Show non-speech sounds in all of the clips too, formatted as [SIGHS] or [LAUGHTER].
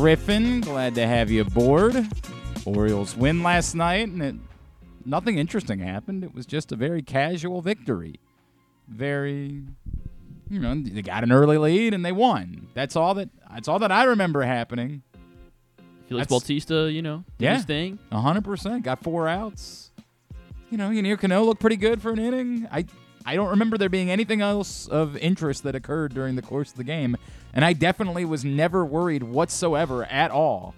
Griffin. Glad to have you aboard. Orioles win last night, and it, nothing interesting happened. It was just a very casual victory. Very, you know, they got an early lead and they won. That's all that. That's all that I remember happening. Felix That's- Bautista, you know, did Yeah. his thing. hundred percent. Got four outs. You know, Yennier Cano looked pretty good for an inning. I I don't remember there being anything else of interest that occurred during the course of the game, and I definitely was never worried whatsoever at all.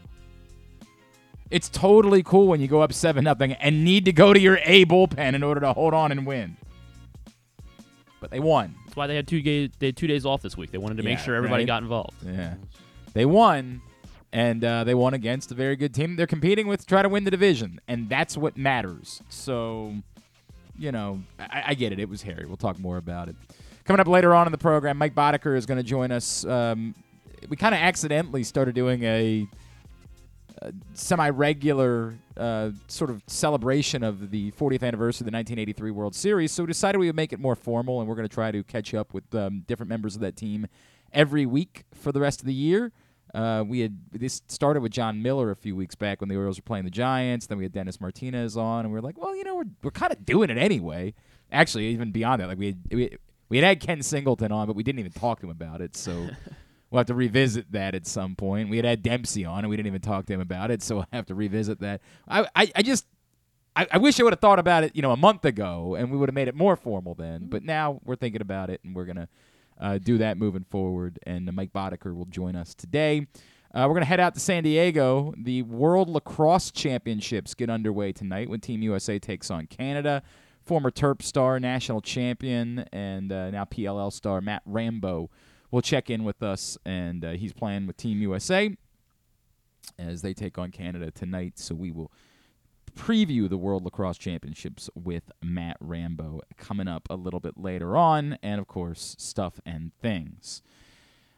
It's totally cool when you go up seven nothing and need to go to your A bullpen in order to hold on and win. But they won. That's why they had two ga- they had two days off this week. They wanted to make Yeah, sure everybody right. got involved. Yeah. They won, and uh, they won against a very good team. They're competing with to try to win the division, and that's what matters. So, you know, I, I get it. It was hairy. We'll talk more about it. Coming up later on in the program, Mike Boddicker is going to join us. Um, we kind of accidentally started doing a, a semi-regular uh, sort of celebration of the 40th anniversary of the 1983 World Series. So we decided we would make it more formal, and we're going to try to catch up with um, different members of that team every week for the rest of the year. Uh, we had this started with Jon Miller a few weeks back when the Orioles were playing the Giants. Then we had Dennis Martinez on, and we were like, well, you know, we're we're kind of doing it anyway. Actually, even beyond that, like we had, we we had had Ken Singleton on, but we didn't even talk to him about it. So [LAUGHS] we'll have to revisit that at some point. We had had Dempsey on, and we didn't even talk to him about it. So we'll have to revisit that. I I, I just. I, I wish I would have thought about it, you know, a month ago, and we would have made it more formal then. But now we're thinking about it, and we're gonna uh, do that moving forward. And Mike Boddicker will join us today. Uh, we're going to head out to San Diego. The World Lacrosse Championships get underway tonight when Team USA takes on Canada. Former Terp star, national champion, and uh, now PLL star Matt Rambo will check in with us, and uh, he's playing with Team USA as they take on Canada tonight. So we will preview the World Lacrosse Championships with Matt Rambo coming up a little bit later on, and of course, stuff and things.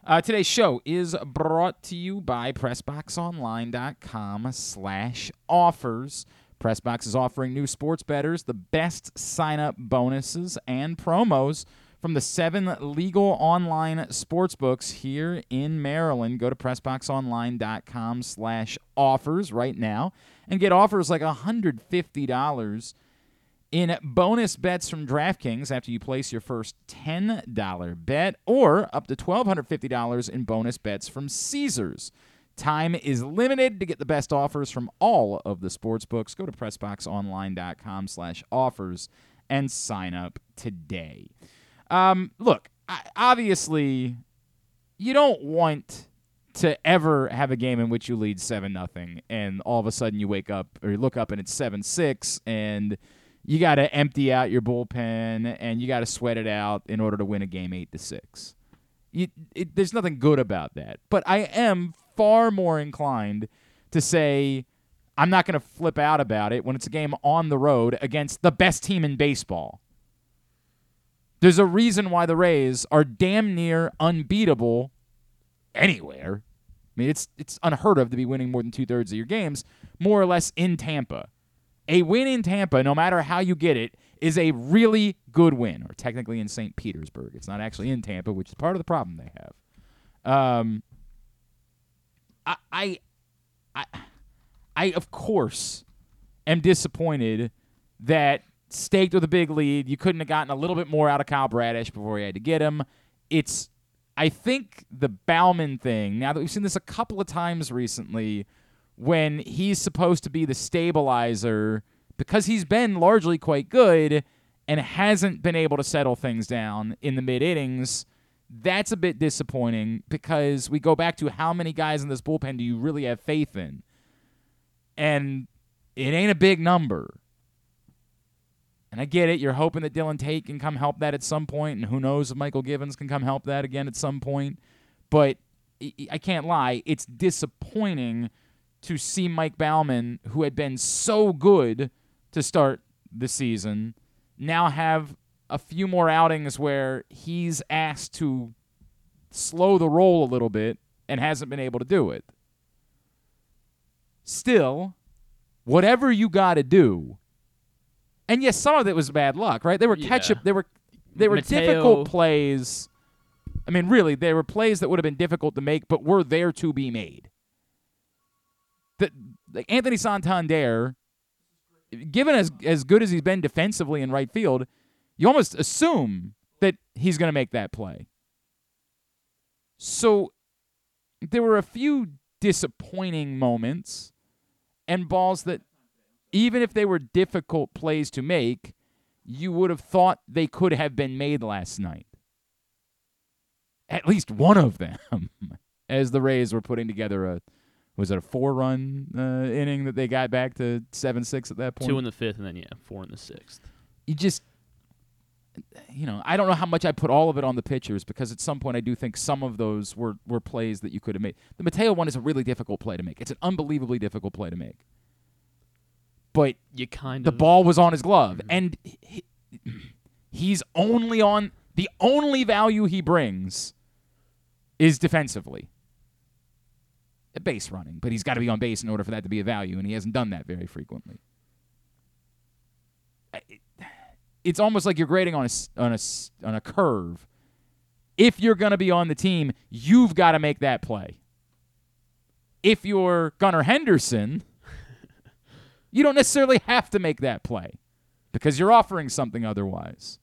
Uh, today's show is brought to you by PressBoxOnline.com slash offers. Pressbox is offering new sports bettors the best sign-up bonuses and promos from the seven legal online sports books here in Maryland. Go to PressBoxOnline.com slash offers right now and get offers like $150 in bonus bets from DraftKings after you place your first $10 bet, or up to $1,250 in bonus bets from Caesars. Time is limited to get the best offers from all of the sports books. Go to PressBoxOnline.com slash offers and sign up today. Um, look, I, obviously, you don't want to ever have a game in which you lead seven nothing, and all of a sudden you wake up or you look up and it's seven six, and you got to empty out your bullpen and you got to sweat it out in order to win a game eight to six. You, it, there's nothing good about that, but I am far more inclined to say I'm not going to flip out about it when it's a game on the road against the best team in baseball. There's a reason why the Rays are damn near unbeatable anywhere. I mean, it's it's unheard of to be winning more than two thirds of your games, more or less in Tampa. A win in Tampa, no matter how you get it, is a really good win, or technically in St. Petersburg. It's not actually in Tampa, which is part of the problem they have. Um, I, I, I, I of course am disappointed that staked with a big lead, you couldn't have gotten a little bit more out of Kyle Bradish before you had to get him. It's, I think the Baumann thing. Now that we've seen this a couple of times recently, when he's supposed to be the stabilizer because he's been largely quite good and hasn't been able to settle things down in the mid innings. That's a bit disappointing because we go back to how many guys in this bullpen do you really have faith in? And it ain't a big number. And I get it. You're hoping that Dylan Tate can come help that at some point, and who knows if Mychal Givens can come help that again at some point. But I can't lie. It's disappointing to see Mike Baumann, who had been so good to start the season, now have a few more outings where he's asked to slow the roll a little bit and hasn't been able to do it. Still, whatever you got to do, and yes, some of it was bad luck, right? They were catch Yeah. They were They were Mateo- difficult plays. I mean, really, they were plays that would have been difficult to make, but were there to be made. The, like Anthony Santander, given as as good as he's been defensively in right field, you almost assume that he's going to make that play. So there were a few disappointing moments and balls that even if they were difficult plays to make, you would have thought they could have been made last night. At least one of them, [LAUGHS] as the Rays were putting together a was it a four run uh, inning that they got back to seven six at that point. Two in the fifth, and then yeah, four in the sixth. you just you know, I don't know how much I put all of it on the pitchers because at some point I do think some of those were were plays that you could have made. The Mateo one is a really difficult play to make. It's an unbelievably difficult play to make. But You kind the of ball was on his glove. Mm-hmm. And he, he's only on the only value he brings is defensively. Base running but he's got to be on base in order for that to be a value and he hasn't done that very frequently. It- it's almost like you're grading on a on a on a curve. If you're going to be on the team you've got to make that play. If you're Gunnar Henderson you don't necessarily have to make that play because you're offering something otherwise.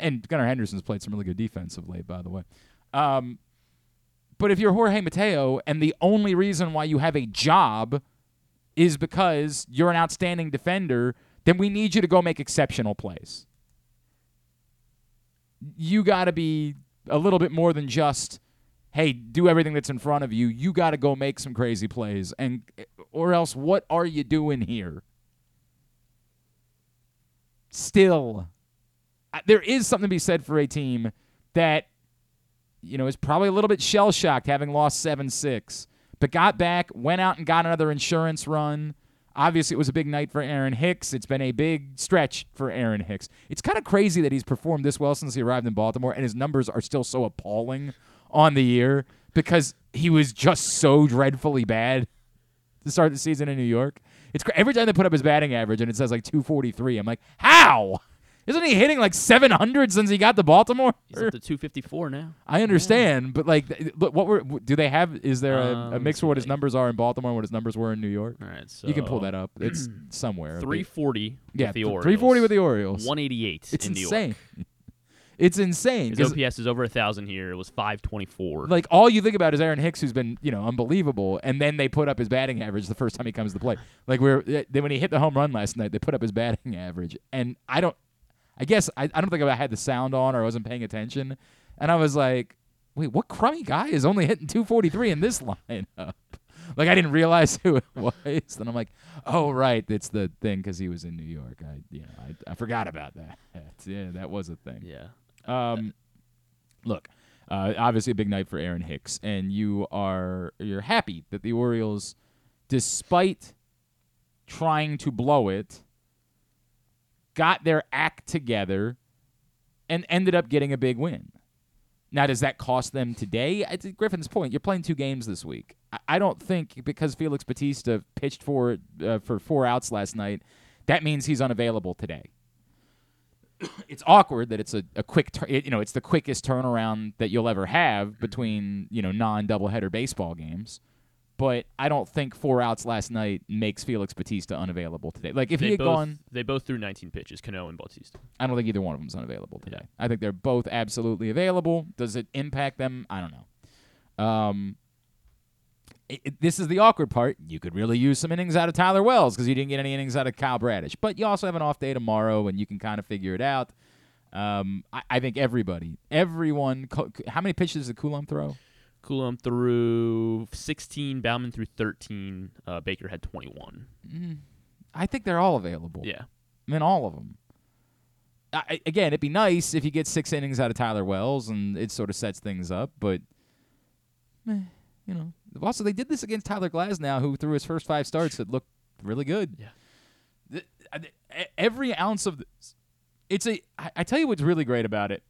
And Gunnar Henderson's played some really good defense of late, by the way. Um, but if you're Jorge Mateo and the only reason why you have a job is because you're an outstanding defender, then we need you to go make exceptional plays. You got to be a little bit more than just, hey, do everything that's in front of you. You got to go make some crazy plays, and or else, what are you doing here? Still, there is something to be said for a team that you know is probably a little bit shell shocked having lost seven six, but got back, went out and got another insurance run. Obviously, it was a big night for Aaron Hicks. It's been a big stretch for Aaron Hicks. It's kind of crazy that he's performed this well since he arrived in Baltimore, and his numbers are still so appalling on the year because he was just so dreadfully bad to start the season in New York. It's cra- every time they put up his batting average and it says like 243. I'm like, how? Isn't he hitting like 700 since he got to Baltimore? He's up to 254 now. I understand, but like, look, what were do they have? Is there a, Um, a mix for what his numbers are in Baltimore and what his numbers were in New York? All right, so you can pull that up. It's [CLEARS THROAT] somewhere. 340 yeah, with the th- Orioles. 340 with the Orioles. 188 It's in New insane. York. It's insane. His OPS is over a thousand here. It was 524. like all you think about is Aaron Hicks, who's been you know unbelievable, and then they put up his batting average the first time he comes to play. Like we're eh, then when he hit the home run last night, they put up his batting average, and I don't, I guess I, I don't think I had the sound on or I wasn't paying attention, and I was like, wait, what crummy guy is only hitting 243 in this [LAUGHS] lineup? Like I didn't realize who it [LAUGHS] was. Then I'm like, oh right, it's the thing because he was in New York. I you know I, I forgot about that. [LAUGHS] Yeah, that was a thing. yeah. Um, look, uh, obviously a big night for Aaron Hicks, and you are you're happy that the Orioles, despite trying to blow it, got their act together and ended up getting a big win. Now, does that cost them today? At Griffin's point, you're playing two games this week. I, I don't think because Felix Bautista pitched for uh, for four outs last night, that means he's unavailable today [COUGHS] it's awkward that it's a, a quick tur- it, you know it's the quickest turnaround that you'll ever have between you know non doubleheader baseball games. But i don't think four outs last night makes felix bautista unavailable today. Like if he They had both, gone they both threw 19 pitches, Cano and Bautista. i don't think either one of them them's unavailable today. I think they're both absolutely available. Does it impact them? I don't know. Um it, it- this is the awkward part. You could really use some innings out of Tyler Wells because you didn't get any innings out of Kyle Bradish. But you also have an off day tomorrow, and you can kind of figure it out. Um, I, I think everybody, everyone. Co- how many pitches did Coulombe throw? Coulombe threw 16, Baumann threw 13, uh, Baker had 21. I think they're all available. Yeah. I mean, all of them. I, again, it'd be nice if you get six innings out of Tyler Wells, and it sort of sets things up. But, eh, you know, also they did this against Tyler Glasnow, who threw his first five starts that looked really good. Yeah. The- I- the- every ounce of this, it's a. I tell you what's really great about it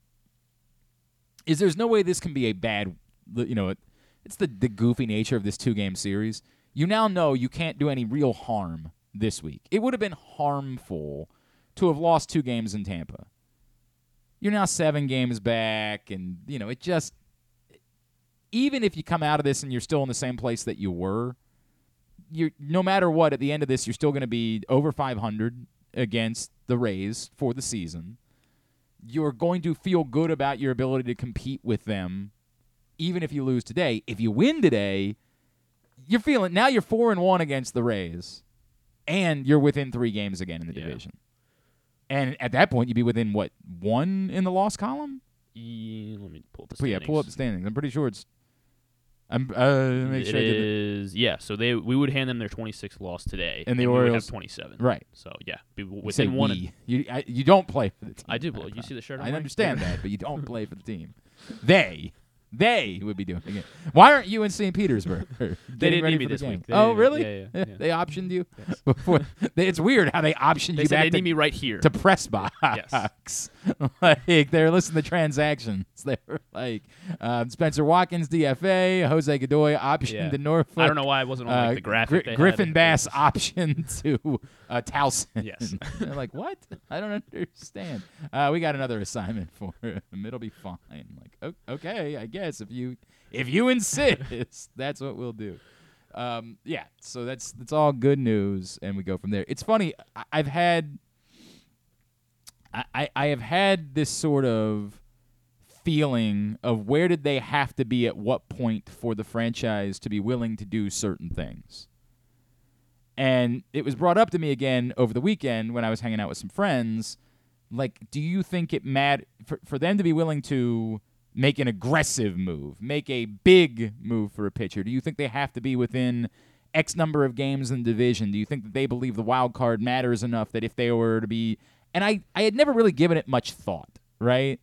is there's no way this can be a bad. You know, it, it's the the goofy nature of this two game series. You now know you can't do any real harm this week. It would have been harmful to have lost two games in Tampa. you're now seven games back, and you know it just. Even if you come out of this and you're still in the same place that you were, you're no matter what at the end of this, you're still going to be over 500 against the Rays for the season. You're going to feel good about your ability to compete with them, even if you lose today. If you win today, you're feeling now you're four and one against the Rays, and you're within three games again in the Yeah. division. And at that point, you'd be within what one in the loss column? E- let me pull up the But yeah, pull up the standings. I'm pretty sure it's. I'm uh, make It sure I is yeah. So they we would hand them their 26th loss today, And the we would have 27. right. So yeah, be within one. we. You I, you don't play for the team. I do. Well, you see the shirt. I'm I wearing? understand that, but you don't [LAUGHS] play for the team. They, they would be doing it. Why aren't you in St. Petersburg? [LAUGHS] They didn't need me this game? week. They oh, really? yeah, yeah, [LAUGHS] yeah. they optioned you Yes. [LAUGHS] before. They, it's weird how they optioned They you back they to, need me right here. to press box. Yes. like they're listening to transactions. They're like um, Spenser Watkins, DFA, Jose Godoy optioned Yeah. to Norfolk. I don't know why I wasn't on like Uh, the graphic. Gri- they. Griffin Bass option to uh, Towson. Yes. [LAUGHS] They're like, what? I don't understand. Uh, we got another assignment for him. It'll be fine. Like, okay, I guess if you if you insist, [LAUGHS] that's what we'll do. Um, yeah. So that's that's all good news, and we go from there. It's funny. I, I've had. I, I I have had this sort of feeling of where did they have to be at what point for the franchise to be willing to do certain things. And it was brought up to me again over the weekend when I was hanging out with some friends. Like, do you think it mad for, for them to be willing to make an aggressive move, make a big move for a pitcher? Do you think they have to be within X number of games in the division? Do you think that they believe the wild card matters enough that if they were to be and I, I had never really given it much thought, right?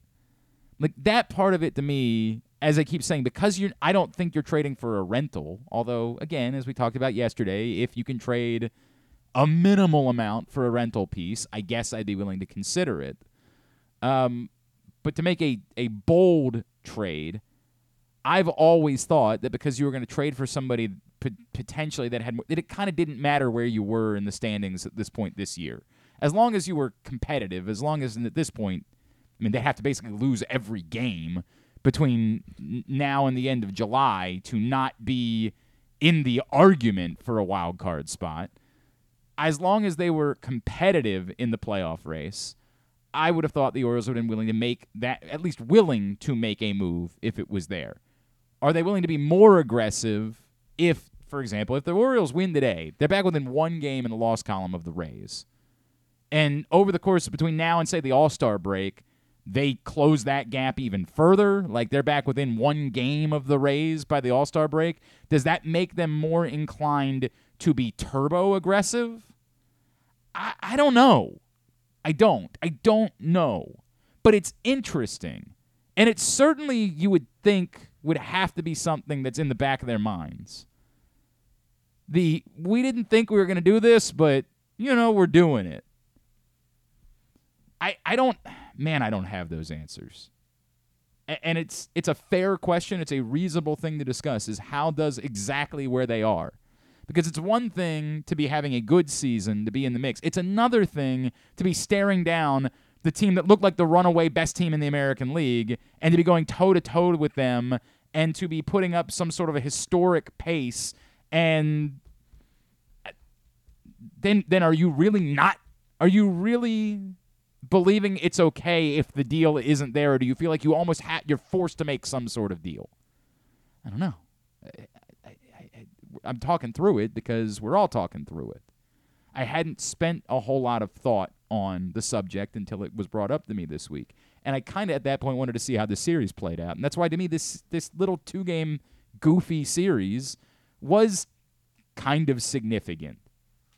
Like that part of it to me, as I keep saying, because you're I don't think you're trading for a rental. Although, again, as we talked about yesterday, if you can trade a minimal amount for a rental piece, I guess I'd be willing to consider it. Um, but to make a, a bold trade, I've always thought that because you were going to trade for somebody potentially that had that it kind of didn't matter where you were in the standings at this point this year. As long as you were competitive, as long as at this point, I mean, they have to basically lose every game between now and the end of July to not be in the argument for a wild card spot. As long as they were competitive in the playoff race, I would have thought the Orioles would have been willing to make that, at least willing to make a move if it was there. Are they willing to be more aggressive if, for example, if the Orioles win today, they're back within one game in the loss column of the Rays. And over the course between now and say the All Star break, they close that gap even further. Like they're back within one game of the Rays by the All Star break. Does that make them more inclined to be turbo aggressive? I, I don't know. I don't. I don't know. But it's interesting. And it's certainly, you would think, would have to be something that's in the back of their minds. The, we didn't think we were going to do this, but, you know, we're doing it. I, I don't, man, I don't have those answers. A- And it's it's a fair question. It's a reasonable thing to discuss. Is how does exactly where they are, because it's one thing to be having a good season to be in the mix. It's another thing to be staring down the team that looked like the runaway best team in the American League and to be going toe to toe with them and to be putting up some sort of a historic pace and uh, then then are you really not are you really believing it's okay if the deal isn't there or do you feel like you almost ha- you're forced to make some sort of deal? I don't know. I, i'm talking through it because we're all talking through it. I hadn't spent a whole lot of thought on the subject until it was brought up to me this week. And i kind of at that point wanted to see how the series played out. And that's why to me this this little two game goofy series was kind of significant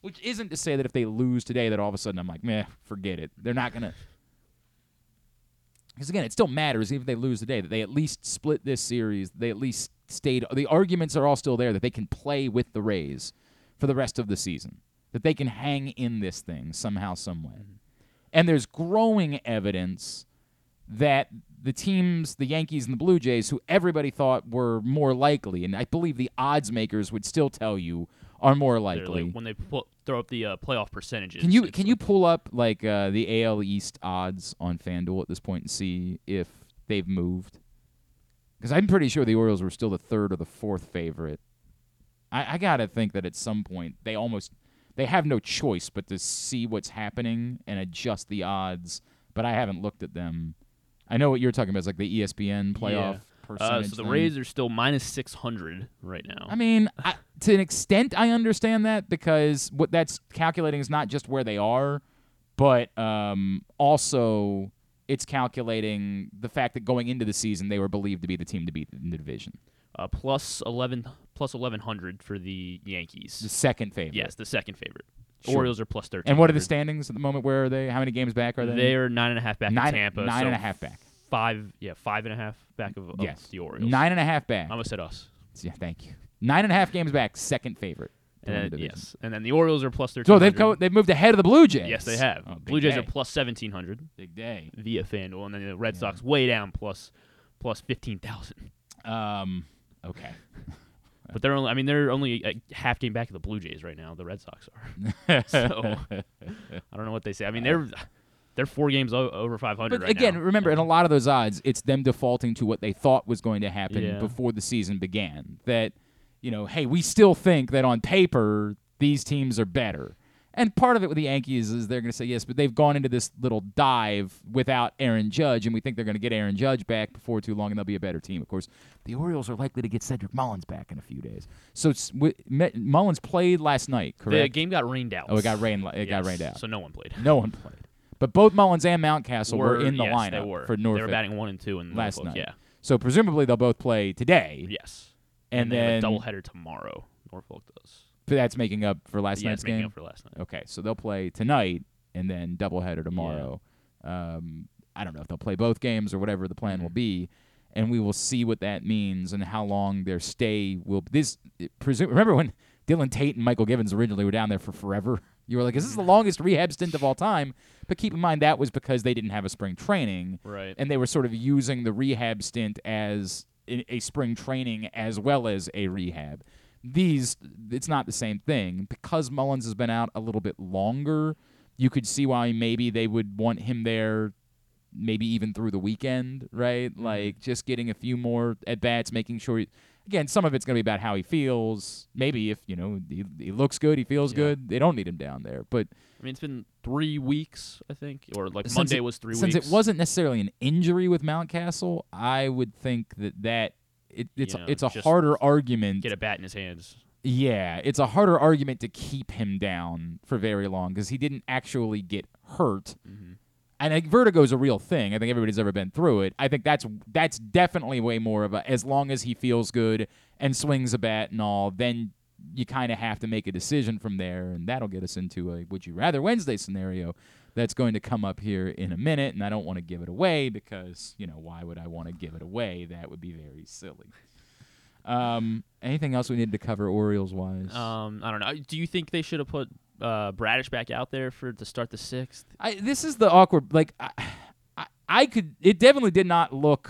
which isn't to say that if they lose today, that all of a sudden I'm like, meh, forget it. They're not gonna. Because again, it still matters even if they lose today that they at least split this series. They at least stayed. The arguments are all still there that they can play with the Rays for the rest of the season. That they can hang in this thing somehow, some way. And there's growing evidence that the teams, the Yankees and the Blue Jays, who everybody thought were more likely, and I believe the odds makers would still tell you are more likely. like when they pu- throw up the uh, playoff percentages. Can you can you pull up like uh, the AL East odds on FanDuel at this point and see if they've moved? Because I'm pretty sure the Orioles were still the third or the fourth favorite. I, I gotta think that at some point they almost they have no choice but to see what's happening and adjust the odds. But I haven't looked at them. I know what you're talking about. It's like the ESPN playoff Yeah. Uh, percentage. so the thing. Rays are still minus six hundred right now. I mean, I, to an extent, I understand that because what that's calculating is not just where they are, but um, also it's calculating the fact that going into the season they were believed to be the team to beat in the division, uh, plus eleven plus eleven hundred for the Yankees. the second favorite. Yes, the second favorite. Sure. Orioles are plus thirteen. And what are the standings at the moment? Where are they? How many games back are they? They're nine and a half back nine, of Tampa. nine so and a half back. Five, yeah, five and a half back of, of yes, the Orioles. Nine and a half back. I almost said us. yeah, thank you. Nine and a half games back. Second favorite. And then, yes, and then the Orioles are plus thirteen. So they've co- they've moved ahead of the Blue Jays. Yes, they have. Oh, Blue Jays day. are plus seventeen hundred big day. via FanDuel, and then the Red Yeah. Sox way down plus plus fifteen thousand. Um. Okay. [LAUGHS] But they're only, I mean, they're only a half game back of the Blue Jays right now. The Red Sox are. [LAUGHS] so I don't know what they say. I mean, they're they're four games o- over five hundred But right again, now. remember, in a lot of those odds, it's them defaulting to what they thought was going to happen Yeah. before the season began. That, you know, hey, we still think that on paper these teams are better. And part of it with the Yankees is they're going to say yes, but they've gone into this little dive without Aaron Judge, and we think they're going to get Aaron Judge back before too long, and they'll be a better team. Of course, the Orioles are likely to get Cedric Mullins back in a few days. So Mullins played last night, the game got rained out. oh, it got rained. It got rained out. so no one played. No one played. But both Mullins and Mountcastle were, in the yes, lineup they were. for They were batting one and two in last Norfolk, night. Yeah, So presumably they'll both play today, yes. and, they then have a doubleheader tomorrow. Norfolk does. but that's making up for last yeah, night's making game. up for last night. Okay, so they'll play tonight and then doubleheader tomorrow. Um, I don't know if they'll play both games or whatever the plan will Mhm. be, and we will see what that means and how long their stay will. This presume. Remember when Dylan Tate and Mychal Givens originally were down there for forever? You were like, "Is this the longest rehab stint of all time?" But keep in mind that was because they didn't have a spring training, Right. and they were sort of using the rehab stint as a spring training as well as a rehab. These, it's not the same thing because Mullins has been out a little bit longer. You could see why maybe they would want him there, maybe even through the weekend, right? Mhm. Like just getting a few more at bats, making sure. Again, some of it's going to be about how he feels. Maybe if you know he, he looks good, he feels Yeah. good. They don't need him down there, but I mean, it's been three weeks, I think, or like Monday it- was three since weeks. it wasn't necessarily an injury with Mountcastle, I would think that that it, it's You know, it's a harder argument. get a bat in his hands. Yeah, it's a harder argument to keep him down for very long because he didn't actually get hurt. Mm-hmm. And like, vertigo is a real thing. I think everybody's ever been through it. I think that's that's definitely way more of a as long as he feels good and swings a bat and all, then you kind of have to make a decision from there, and that'll get us into a would you rather Wednesday scenario that's going to come up here in a minute. And I don't want to give it away because you know why would I want to give it away? That would be very silly. Um, anything else we need to cover Orioles wise? Um, I don't know. Do you think they should have put uh, Bradish back out there for to start the sixth? I, this is the awkward. Like, I, I, I could. It definitely did not look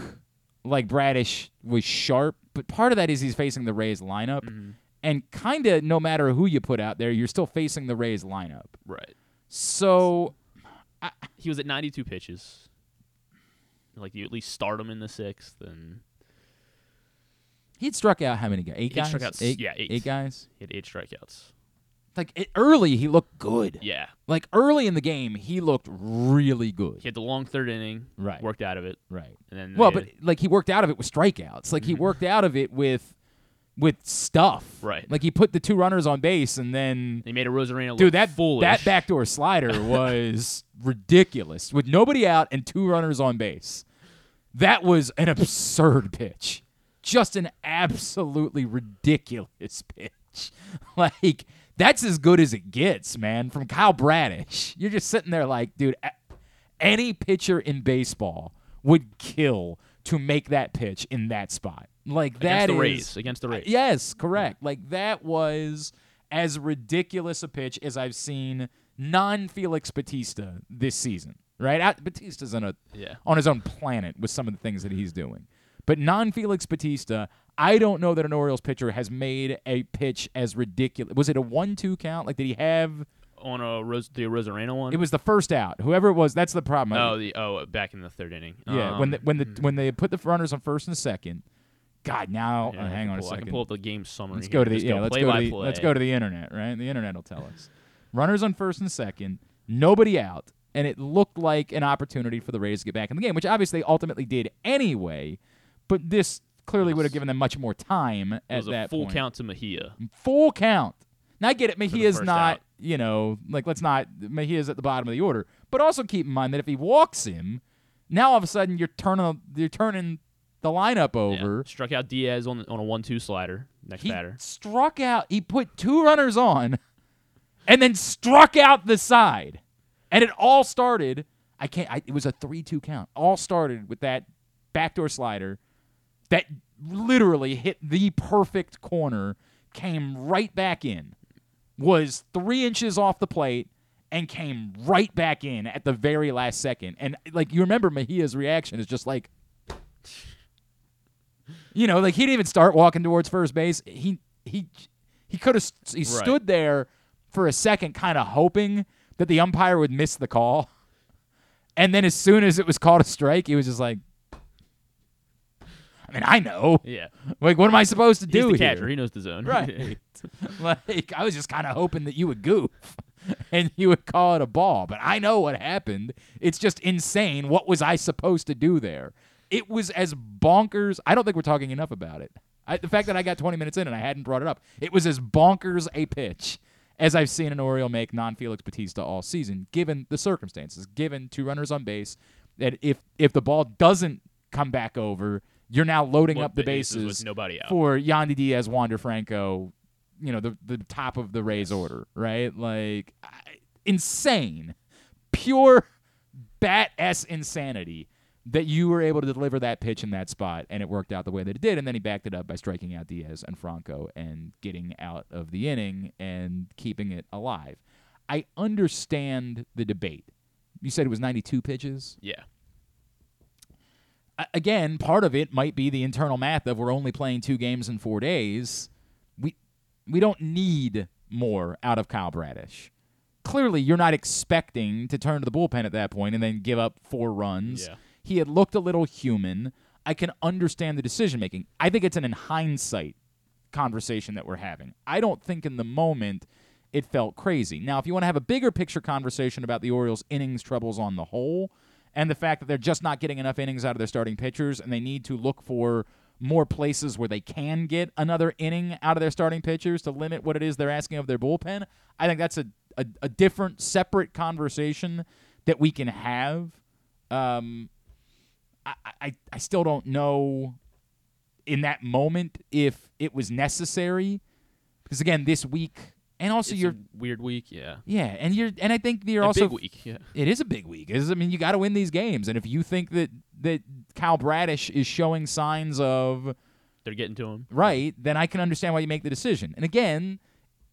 like Bradish was sharp, but part of that is he's facing the Rays lineup, Mm-hmm. and kind of no matter who you put out there, you're still facing the Rays lineup. Right. So He was at 92 pitches. Like you at least start him in the sixth, and he'd struck out how many guys? Eight guys. struck out eight, yeah, eight. eight guys. he had eight strikeouts. Like it, early, he looked good. Yeah. Like early in the game, he looked really good. He had the long third inning. Right. Worked out of it, Right. and then Well, but like he worked out of it with strikeouts. Like he Mhm. worked out of it with with stuff. Right. Like he put the two runners on base and then he made a Rosarino dude that foolish. that backdoor slider [LAUGHS] was ridiculous with nobody out and two runners on base. That was an absurd pitch. Just an absolutely ridiculous [LAUGHS] pitch. Like that's as good as it gets, man, from Kyle Bradish. You're just sitting there like, dude, any pitcher in baseball would kill to make that pitch in that spot. Like against that the is- Rays. Against the Rays. Yes, correct. Like that was as ridiculous a pitch as I've seen non Felix Bautista this season. Right? Bautista's on a Yeah. on his own planet with some of the things that he's doing. But non Felix Bautista, I don't know that an Orioles pitcher has made a pitch as ridiculous. Was it a one-two count? Like, did he have? On a Ros- the Rosarena one. It was the first out. Whoever it was, that's the problem. Oh, the oh, back in the third inning. yeah. when the, Um, when the when they put the runners on first and second. God, now yeah, uh, hang on a pull- I second. can pull up the game summary. Let's here. go to the yeah. Let's play go by to the play. let's go to the internet. Right, the internet will tell us. Runners on first and second, nobody out, and it looked like an opportunity for the Rays to get back in the game, which obviously they ultimately did anyway. But this clearly would have given them much more time It at was a that full point. count to Mejia. Full count. Now I get it. Mejia's first not, out. you know, like let's not. Mejia's at the bottom of the order, but also keep in mind that if he walks him, now all of a sudden you're turning you're turning the lineup Yeah. over. Struck out Diaz on on a one-two slider. Next He batter. struck out. He put two runners on, [LAUGHS] and then struck out the side, and it all started. I can't. I, it was a three-two count. All started with that backdoor slider that literally hit the perfect corner, came right back in, was three inches off the plate, and came right back in at the very last second. And like you remember, Mejia's reaction is just like, you know, like he didn't even start walking towards first base. He he he could have he stood there for a second, kind of hoping that the umpire would miss the call, and then as soon as it was called a strike, he was just like. I mean, I know. Yeah. Like, what am I supposed to He's do the here? catcher. He knows the zone. Right. [LAUGHS] [LAUGHS] like I was just kind of hoping that you would goof [LAUGHS] and you would call it a ball, but I know what happened. It's just insane. What was I supposed to do there? It was as bonkers. I don't think we're talking enough about it. I, the fact that I got 20 minutes in and I hadn't brought it up, it was as bonkers a pitch as I've seen an Oriole make non-Felix Bautista all season, given the circumstances, given two runners on base. That if if the ball doesn't come back over, you're now loading up the bases with bases nobody out. for Yandy Diaz, Wander Franco, you know, the the top of the Rays order, right? Like I- insane, pure bat s insanity that you were able to deliver that pitch in that spot, and it worked out the way that it did. And then he backed it up by striking out Diaz and Franco and getting out of the inning and keeping it alive. I understand the debate. You said it was 92 pitches Yeah. Again, part of it might be the internal math of we're only playing two games in four days. We we don't need more out of Kyle Bradish. Clearly, you're not expecting to turn to the bullpen at that point and then give up four runs. Yeah. He had looked a little human. I can understand the decision making. I think it's an in hindsight conversation that we're having. I don't think in the moment it felt crazy. Now, if you want to have a bigger picture conversation about the Orioles' innings troubles on the whole, and the fact that they're just not getting enough innings out of their starting pitchers, and they need to look for more places where they can get another inning out of their starting pitchers to limit what it is they're asking of their bullpen, I think that's a, a, a different, separate conversation that we can have. Um, I, I, I still don't know in that moment if it was necessary because again this week and also It's you're a weird week. Yeah. yeah and you're and I think you're a also big week. Yeah. it is a big week. I mean, you got to win these games, and if you think that that Kyle Bradish is showing signs of They're getting to him. right, then I can understand why you make the decision. And again,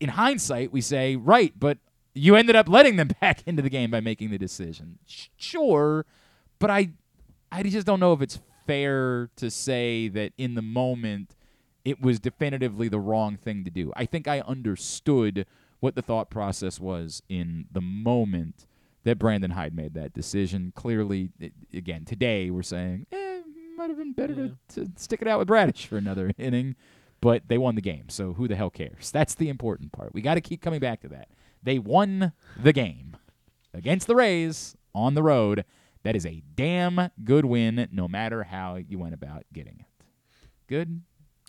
in hindsight, we say right, but you ended up letting them [LAUGHS] back into the game by making the decision. Sure, but I I just don't know if it's fair to say that in the moment it was definitively the wrong thing to do. I think I understood what the thought process was in the moment that Brandon Hyde made that decision. Clearly, it, again, today we're saying, eh, might have been better Yeah. to, to stick it out with Bradish for another [LAUGHS] inning, but they won the game, so who the hell cares? That's the important part. We got to keep coming back to that. They won the game against the Rays on the road. That is a damn good win, no matter how you went about getting it. Good,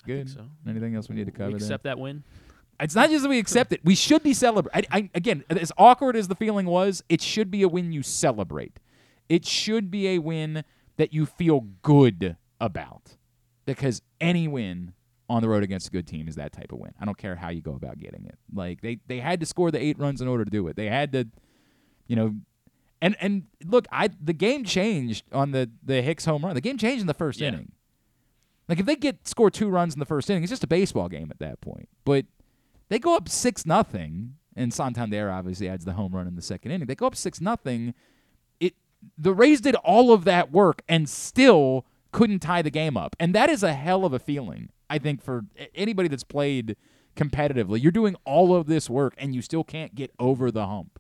good. so. Anything else we need to cover? We there? accept that win. It's not just that we accept it. We should be celebrating. I, I, again, as awkward as the feeling was, it should be a win you celebrate. It should be a win that you feel good about. Because any win on the road against a good team is that type of win. I don't care how you go about getting it. Like they, they had to score the eight runs in order to do it. They had to, you know, and and look, I the game changed on the the Hicks home run. The game changed in the first Yeah. inning. Like if they get score two runs in the first inning, it's just a baseball game at that point. But they go up six nothing, and Santander obviously adds the home run in the second inning. They go up six nothing. It the Rays did all of that work and still couldn't tie the game up. And that is a hell of a feeling, I think, for anybody that's played competitively. You're doing all of this work and you still can't get over the hump.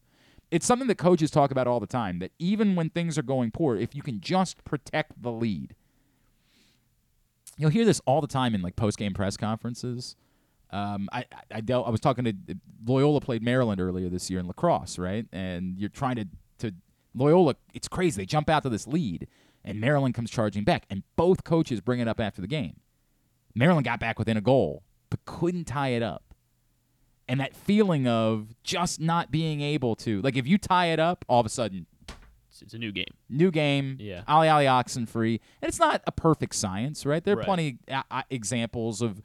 It's something that coaches talk about all the time that even when things are going poor, if you can just protect the lead, you'll hear this all the time in like post game press conferences. Um, I, I dealt. I was talking to Loyola played Maryland earlier this year in lacrosse, right? And you're trying to to Loyola. It's crazy. They jump out to this lead, and Maryland comes charging back, and both coaches bring it up after the game. Maryland got back within a goal, but couldn't tie it up. And that feeling of just not being able to, like, if you tie it up, all of a sudden it's a new game. New game. Yeah. Ali Ali oxen free. And it's not a perfect science, right? There are Right. plenty uh, uh, examples of,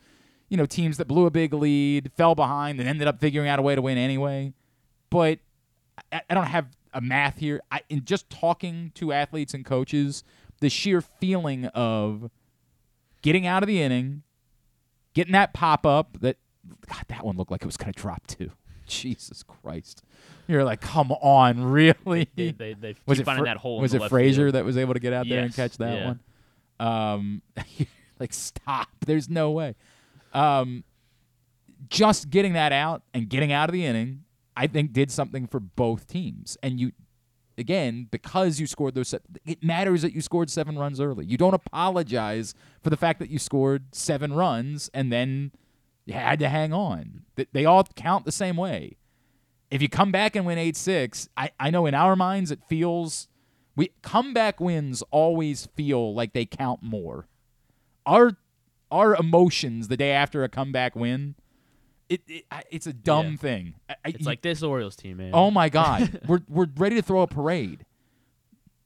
you know, teams that blew a big lead, fell behind, and ended up figuring out a way to win anyway. But I, I don't have a math here. I in just talking to athletes and coaches, the sheer feeling of getting out of the inning, getting that pop up that God, that one looked like it was going to drop too. Jesus Christ. You're like, come on, [LAUGHS] really? They they, they was keep it finding Fra- that hole. in Was the it left Frazier field. that was able to get out there and catch that yeah. one? Um, [LAUGHS] like stop. There's no way. Um, just getting that out and getting out of the inning, I think did something for both teams. And you, again, because you scored those, se- it matters that you scored seven runs early. You don't apologize for the fact that you scored seven runs and then you had to hang on. They all count the same way if you come back and win 8-6 I, I know in our minds it feels we comeback wins always feel like they count more our our emotions the day after a comeback win it, it it's a dumb Yeah. thing I- It's like this Orioles team, man. oh my god [LAUGHS] we're we're ready to throw a parade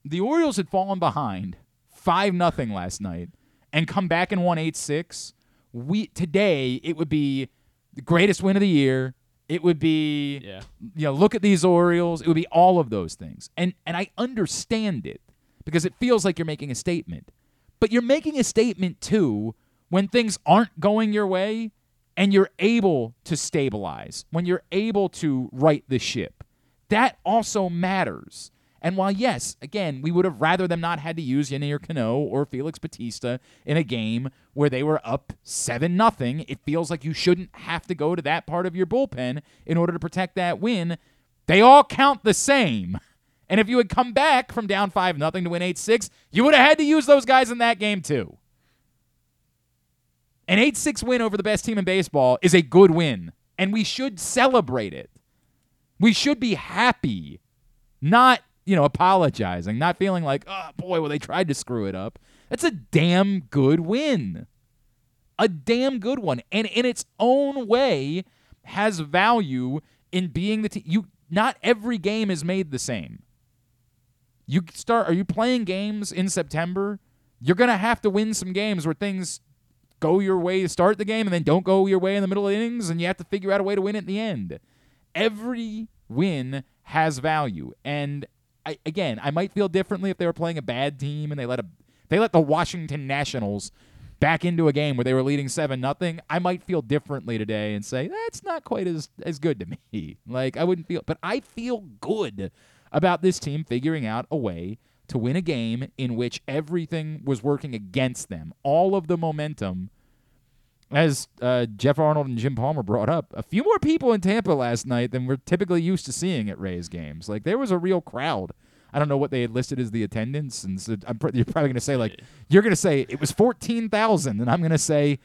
the orioles had fallen behind 5 nothing last night and come back and won 8-6 we today it would be the greatest win of the year it would be yeah. you know, look at these Orioles. It would be all of those things. And and I understand it because it feels like you're making a statement. But you're making a statement too when things aren't going your way and you're able to stabilize, when you're able to right the ship. That also matters. And while yes, again, we would have rather them not had to use Yennier Cano or Felix Bautista in a game where they were up seven nothing, it feels like you shouldn't have to go to that part of your bullpen in order to protect that win. They all count the same. And if you had come back from down five nothing to win eight six, you would have had to use those guys in that game too. An 8 6 win over the best team in baseball is a good win, and we should celebrate it. We should be happy, not, you know, apologizing, not feeling like, oh boy, well, they tried to screw it up. That's a damn good win. A damn good one. And in its own way, has value in being the team. You not every game is made the same. You start are you playing games in September? You're gonna have to win some games where things go your way to start the game and then don't go your way in the middle of the innings and you have to figure out a way to win at the end. Every win has value. And I, again, I might feel differently if they were playing a bad team and they let a they let the Washington Nationals back into a game where they were leading seven nothing. I might feel differently today and say that's not quite as as good to [LAUGHS] me. Like I wouldn't feel, but I feel good about this team figuring out a way to win a game in which everything was working against them. All of the momentum as uh, Jeff Arnold and Jim Palmer brought up, a few more people in Tampa last night than we're typically used to seeing at Rays games. Like there was a real crowd. I don't know what they had listed as the attendance, and so I'm pr- you're probably going to say like you're going to say it was fourteen thousand, and I'm going to say,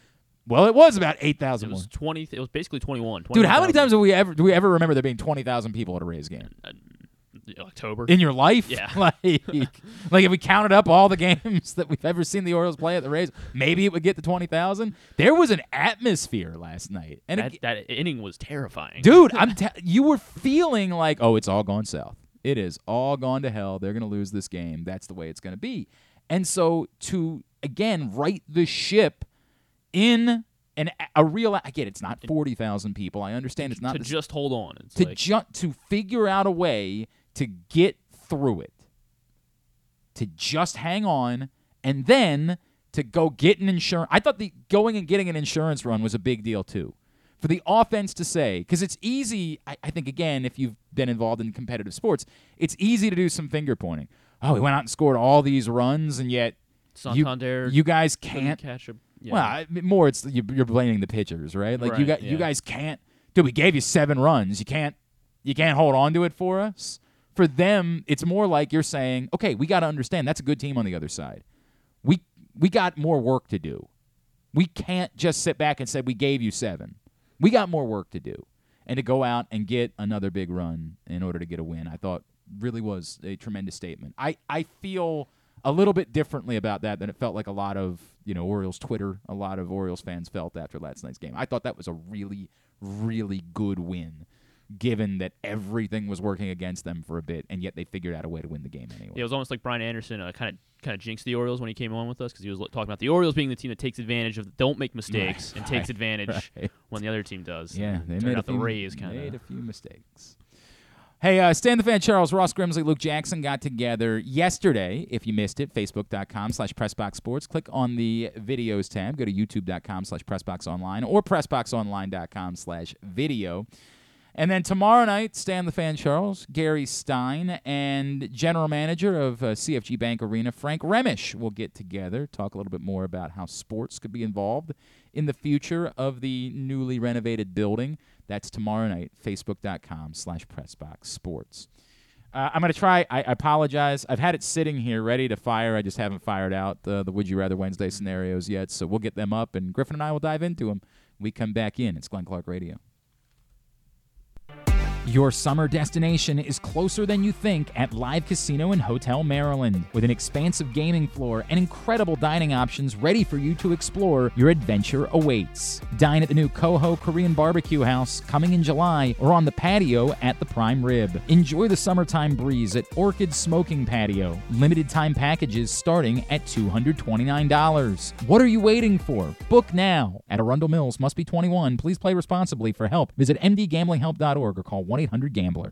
well, it was about eight thousand. It was twenty. It was basically twenty-one. Dude, how many times have we ever do we ever remember there being twenty thousand people at a Rays game October. in your life? Yeah. [LAUGHS] like, like if we counted up all the games [LAUGHS] that we've ever seen the Orioles play at the Rays, maybe it would get to twenty thousand. There was an atmosphere last night, and it, that, that inning was terrifying. dude i'm [LAUGHS] te- you were feeling like oh it's all gone south it is all gone to hell they're going to lose this game that's the way it's going to be and so to again right the ship in an a real i get it's not 40,000 people i understand it's not to the s- just hold on. It's to like, ju- to figure out a way to get through it to just hang on and then to go get an insurance i thought the going and getting an insurance run was a big deal too for the offense to say because it's easy I, I think again if you've been involved in competitive sports it's easy to do some finger pointing oh we went out and scored all these runs and yet Santander. You guys can't. catch a. Yeah. Well, I more it's you, you're blaming the pitchers, right? Like you Right, got you guys can't. Dude, we gave you seven runs. You can't. You can't hold on to it for us. For them, it's more like you're saying, okay, we got to understand that's a good team on the other side. We we got more work to do. We can't just sit back and say we gave you seven. We got more work to do, and to go out and get another big run in order to get a win, I thought really was a tremendous statement. I I feel a little bit differently about that than it felt like a lot of you know Orioles Twitter, a lot of Orioles fans felt after last night's game. I thought that was a really really good win, given that everything was working against them for a bit, and yet they figured out a way to win the game anyway. Yeah, it was almost like Brian Anderson uh, kind of kind of jinxed the Orioles when he came on with us because he was talking about the Orioles being the team that takes advantage of don't make mistakes and takes right, advantage right. when the other team does. Yeah, they made out few, the Rays kind made a few mistakes. Hey, uh, Stan the Fan, Charles, Ross Grimsley, Luke Jackson got together yesterday. If you missed it, facebook.com slash PressBoxSports. Click on the videos tab. Go to youtube.com slash PressBoxOnline or PressBoxOnline.com slash video. And then tomorrow night, Stan the Fan Charles, Gary Stein, and general manager of uh, CFG Bank Arena, Frank Remesch, will get together, talk a little bit more about how sports could be involved in the future of the newly renovated building. That's tomorrow night, facebook.com slash PressBoxSports. Uh, I'm going to try. I, I apologize. I've had it sitting here ready to fire. I just haven't fired out the, the Would You Rather Wednesday scenarios yet. So we'll get them up, and Griffin and I will dive into them. We come back in. It's Glenn Clark Radio. Your summer destination is closer than you think at Live Casino and Hotel Maryland. With an expansive gaming floor and incredible dining options ready for you to explore, your adventure awaits. Dine at the new Coho Korean Barbecue House coming in July or on the patio at the Prime Rib. Enjoy the summertime breeze at Orchid Smoking Patio. Limited time packages starting at $229. What are you waiting for? Book now at Arundel Mills. Must be 21. Please play responsibly. For help, visit mdgamblinghelp.org or call 1 800 Gambler.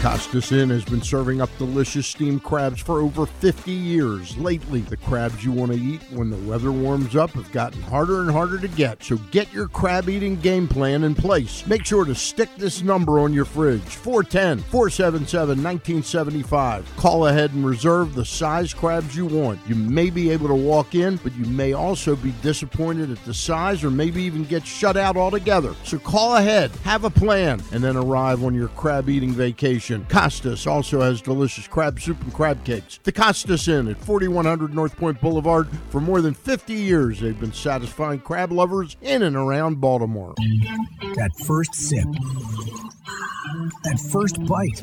Costas Inn has been serving up delicious steamed crabs for over 50 years. Lately, the crabs you want to eat when the weather warms up have gotten harder and harder to get. So get your crab eating game plan in place. Make sure to stick this number on your fridge 410 477 1975. Call ahead and reserve the size crabs you want. You may be able to walk in, but you may also be disappointed at the size or maybe even get shut out altogether. So call ahead, have a plan, and then arrive on your crab eating vacation. Costas also has delicious crab soup and crab cakes. The Costas Inn at 4100 North Point Boulevard. For more than 50 years, they've been satisfying crab lovers in and around Baltimore. That first sip. That first bite.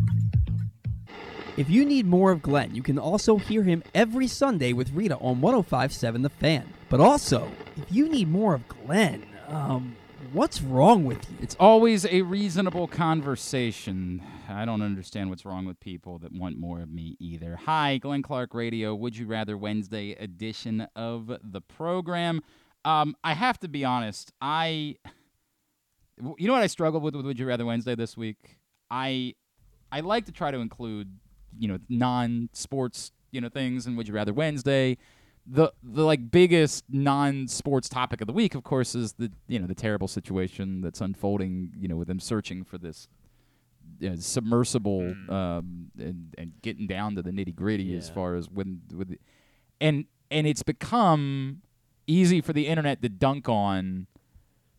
If you need more of Glenn, you can also hear him every Sunday with Rita on 1057 The Fan. But also, if you need more of Glenn, um, what's wrong with you? It's always a reasonable conversation. I don't understand what's wrong with people that want more of me either. Hi, Glenn Clark Radio, Would You Rather Wednesday edition of the program. Um, I have to be honest. I, you know what I struggled with with Would You Rather Wednesday this week. I, I like to try to include, you know, non-sports, you know, things and Would You Rather Wednesday. The the like biggest non-sports topic of the week, of course, is the you know the terrible situation that's unfolding. You know, with them searching for this uh, submersible um, and and getting down to the nitty gritty as far as when with, and and it's become easy for the internet to dunk on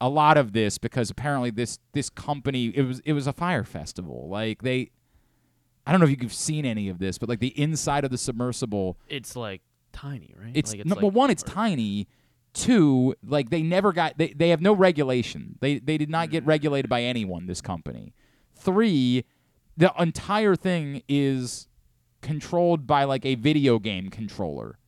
a lot of this because apparently this this company it was it was a fire festival. Like they I don't know if you've seen any of this, but like the inside of the submersible, It's like tiny, right? it's, like, number like- one, it's or- tiny. Two, like they never got they, they have no regulation. They they did not Mm. get regulated by anyone, this company. Three, the entire thing is controlled by like a video game controller.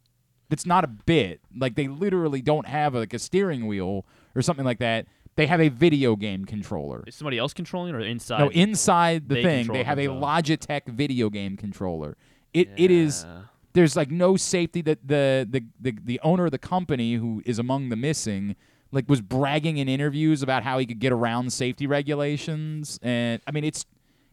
It's not a bit. Like they literally don't have like a steering wheel or something like that. They have a video game controller. Is somebody else controlling it or inside? No, inside the they thing, they have a. Logitech video game controller. It it is there's like no safety that the, the the the owner of the company who is among the missing like was bragging in interviews about how he could get around safety regulations and I mean it's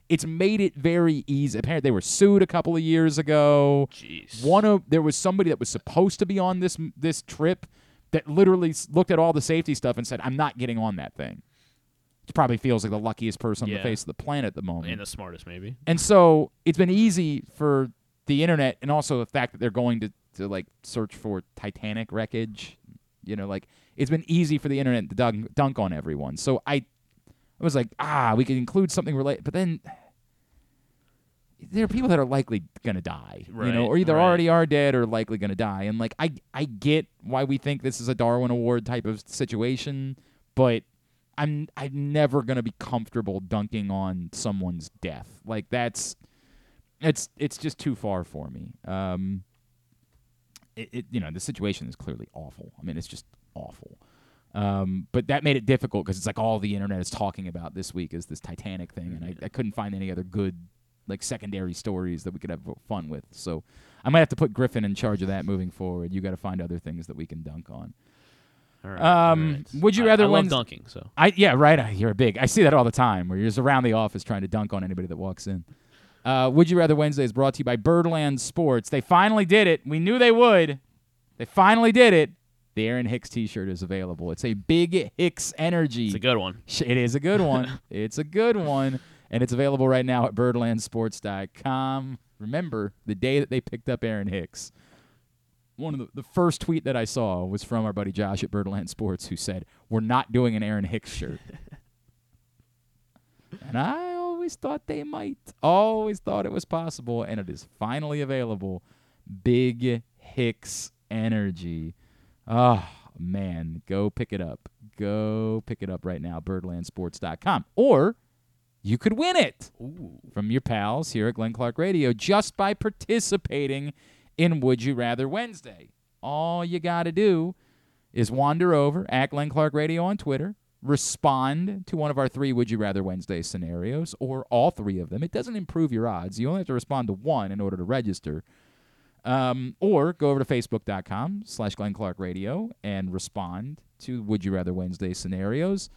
it's made it very easy. Apparently they were sued a couple of years ago. Jeez. One of there was somebody that was supposed to be on this this trip that literally looked at all the safety stuff and said, "I'm not getting on that thing." He probably feels like the luckiest person on the face of the planet at the moment. and the smartest maybe. And so it's been easy for the internet and also the fact that they're going to, to like search for Titanic wreckage. You know, like it's been easy for the internet to dunk, dunk on everyone. So I, I was like, ah, we could include something related, but then there are people that are likely gonna die. You know, or either right. already are dead or likely gonna die. And like I, I get why we think this is a Darwin Award type of situation, but I'm I'm never gonna be comfortable dunking on someone's death. Like that's it's it's just too far for me. Um, it, it you know the situation is clearly awful. I mean it's just awful. Um, but that made it difficult because it's like all the internet is talking about this week is this Titanic thing, and I, I couldn't find any other good like secondary stories that we could have fun with. So I might have to put Griffin in charge of that moving forward. You got to find other things that we can dunk on. All right, Um, right. would you I- rather I love Wednes- dunking? So I yeah right. You're a big. I see that all the time where you're just around the office trying to dunk on anybody that walks in. Uh, Would you rather Wednesday is brought to you by Birdland Sports. They finally did it. We knew they would. They finally did it. The Aaron Hicks T-shirt is available. It's a big Hicks energy. it's a good one. It is a good one. [LAUGHS] it's a good one. And it's available right now at birdlandsports.com. Remember the day that they picked up Aaron Hicks. One of the, the first tweet that I saw was from our buddy Josh at Birdland Sports who said, We're not doing an Aaron Hicks shirt. [LAUGHS] and I always thought they might. Always thought it was possible. And it is finally available. Big Hicks energy. Oh, man. Go pick it up. Go pick it up right now, birdlandsports.com. Or you could win it from your pals here at Glenn Clark Radio just by participating in Would You Rather Wednesday. All you got to do is wander over at Glenn Clark Radio on Twitter, respond to one of our three Would You Rather Wednesday scenarios, or all three of them. It doesn't improve your odds. You only have to respond to one in order to register. Um, or go over to facebook.com slash Glenn Clark Radio and respond to Would You Rather Wednesday scenarios.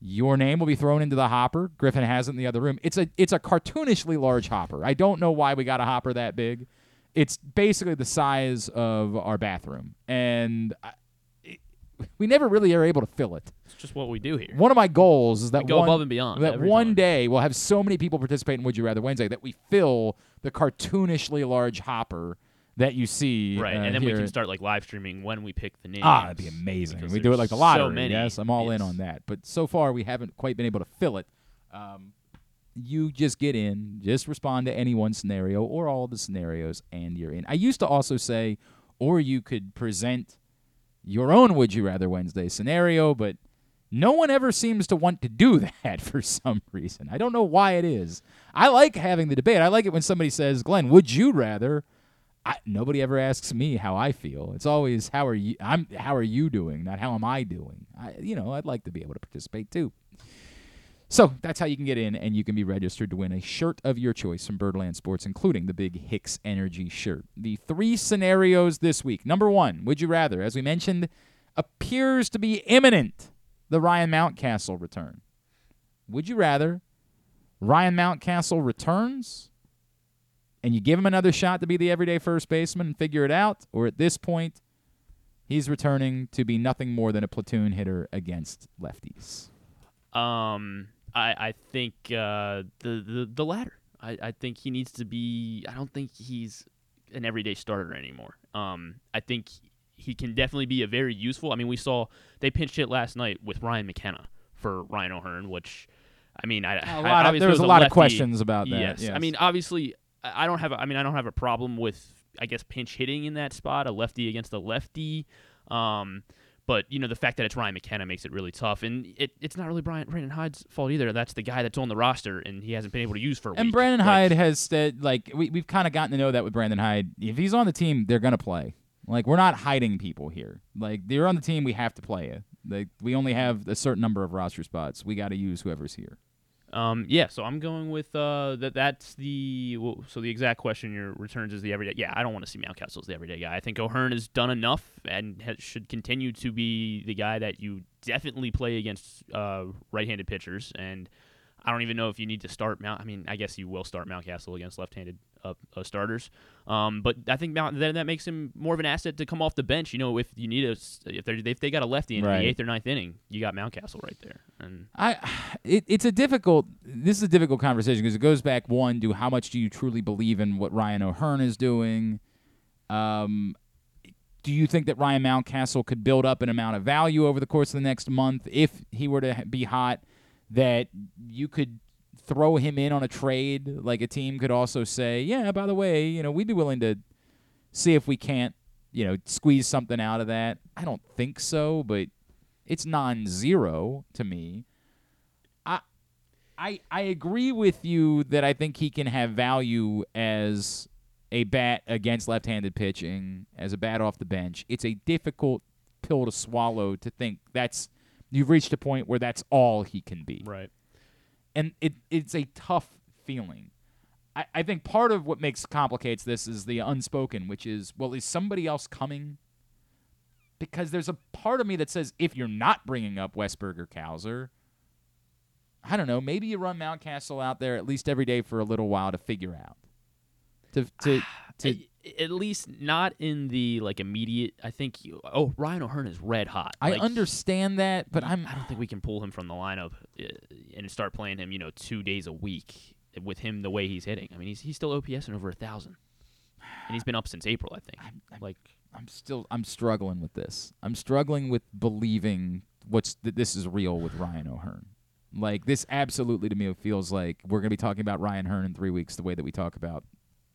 Your name will be thrown into the hopper. Griffin has it in the other room. It's a it's a cartoonishly large hopper. I don't know why we got a hopper that big. It's basically the size of our bathroom, and I, it, we never really are able to fill it. It's just what we do here. One of my goals is that We go one, above and beyond That one time. day we'll have so many people participate in Would You Rather Wednesday that we fill the cartoonishly large hopper that you see. Right, uh, and then we can at- start like live streaming when we pick the names. Ah, that'd be amazing. We do it like the so lottery. many. Yes, I'm all in on that. But so far, we haven't quite been able to fill it. Um, you just get in, just respond to any one scenario or all the scenarios, and you're in. I used to also say, or you could present your own Would You Rather Wednesday scenario, but no one ever seems to want to do [LAUGHS] that for some reason. I don't know why it is. I like having the debate. I like it when somebody says, Glenn, would you rather? I, nobody ever asks me how I feel. It's always how are you? I'm how are you doing, not how am I doing. I, you know, I'd like to be able to participate too. So that's how you can get in, and you can be registered to win a shirt of your choice from Birdland Sports, including the big Hicks Energy shirt. The three scenarios this week. Number one, would you rather, as we mentioned, appears to be imminent, the Ryan Mountcastle return. Would you rather Ryan Mountcastle returns and you give him another shot to be the everyday first baseman and figure it out, or at this point, he's returning to be nothing more than a platoon hitter against lefties? Um, I I think uh, the the the latter. I I think he needs to be. I don't think he's an everyday starter anymore. Um, I think he can definitely be a very useful. I mean, we saw they pinched hit last night with Ryan McKenna for Ryan O'Hearn, which I mean, I, A I- lot of- there was it a lot of questions about that, Yes. I mean, obviously, I don't have. A, I mean, I don't have a problem with I guess pinch hitting in that spot, a lefty against a lefty. Um, but you know the fact that it's Ryan McKenna makes it really tough, and it, it's not really Brian Brandon Hyde's fault either. That's the guy that's on the roster, and he hasn't been able to use for a And week. Brandon Like, Hyde has said, like, we, we've kind of gotten to know that with Brandon Hyde. If he's on the team, they're going to play. Like, we're not hiding people here. Like, they're on the team, we have to play you. Like, we only have a certain number of roster spots. We got to use whoever's here. Um, yeah, so I'm going with uh, that. That's the well, so the exact question your returns is the everyday. Yeah, I don't want to see Mountcastle as the everyday guy. I think O'Hearn has done enough and ha- should continue to be the guy that you definitely play against uh, right-handed pitchers. And I don't even know if you need to start Mount. I mean, I guess you will start Mountcastle against left-handed uh, uh, starters. Um, but I think Mount then that makes him more of an asset to come off the bench. You know, if you need a if they if they got a lefty in Right. the eighth or ninth inning, you got Mountcastle right there. And I, it, it's a difficult. This is a difficult conversation because it goes back one to how much do you truly believe in what Ryan O'Hearn is doing. Um, do you think that Ryan Mountcastle could build up an amount of value over the course of the next month if he were to be hot? That you could throw him in on a trade. Like a team could also say, yeah, by the way, you know, we'd be willing to see if we can't, you know, squeeze something out of that. I don't think so, but it's non-zero to me. I I I agree with you that I think he can have value as a bat against left-handed pitching, as a bat off the bench. It's a difficult pill to swallow to think that's you've reached a point where that's all he can be right. And it it's a tough feeling. I, I think part of what makes complicates this is the unspoken, which is, well, is somebody else coming? Because there's a part of me that says if you're not bringing up Westburg or Cowser, I don't know, maybe you run Mountcastle out there at least every day for a little while to figure out. To to ah, to A- at least not in the like immediate. I think. You, oh, Ryan O'Hearn is red hot. I Like, understand that, but I'm I don't think we can pull him from the lineup uh, and start playing him. You know, two days a week with him the way he's hitting. I mean, he's he's still OPS in over a thousand, and he's been up since April. I think. i'm like I'm still I'm struggling with this. I'm struggling with believing what's that this is real with Ryan O'Hearn. Like this absolutely to me feels like we're gonna be talking about Ryan Hearn in three weeks the way that we talk about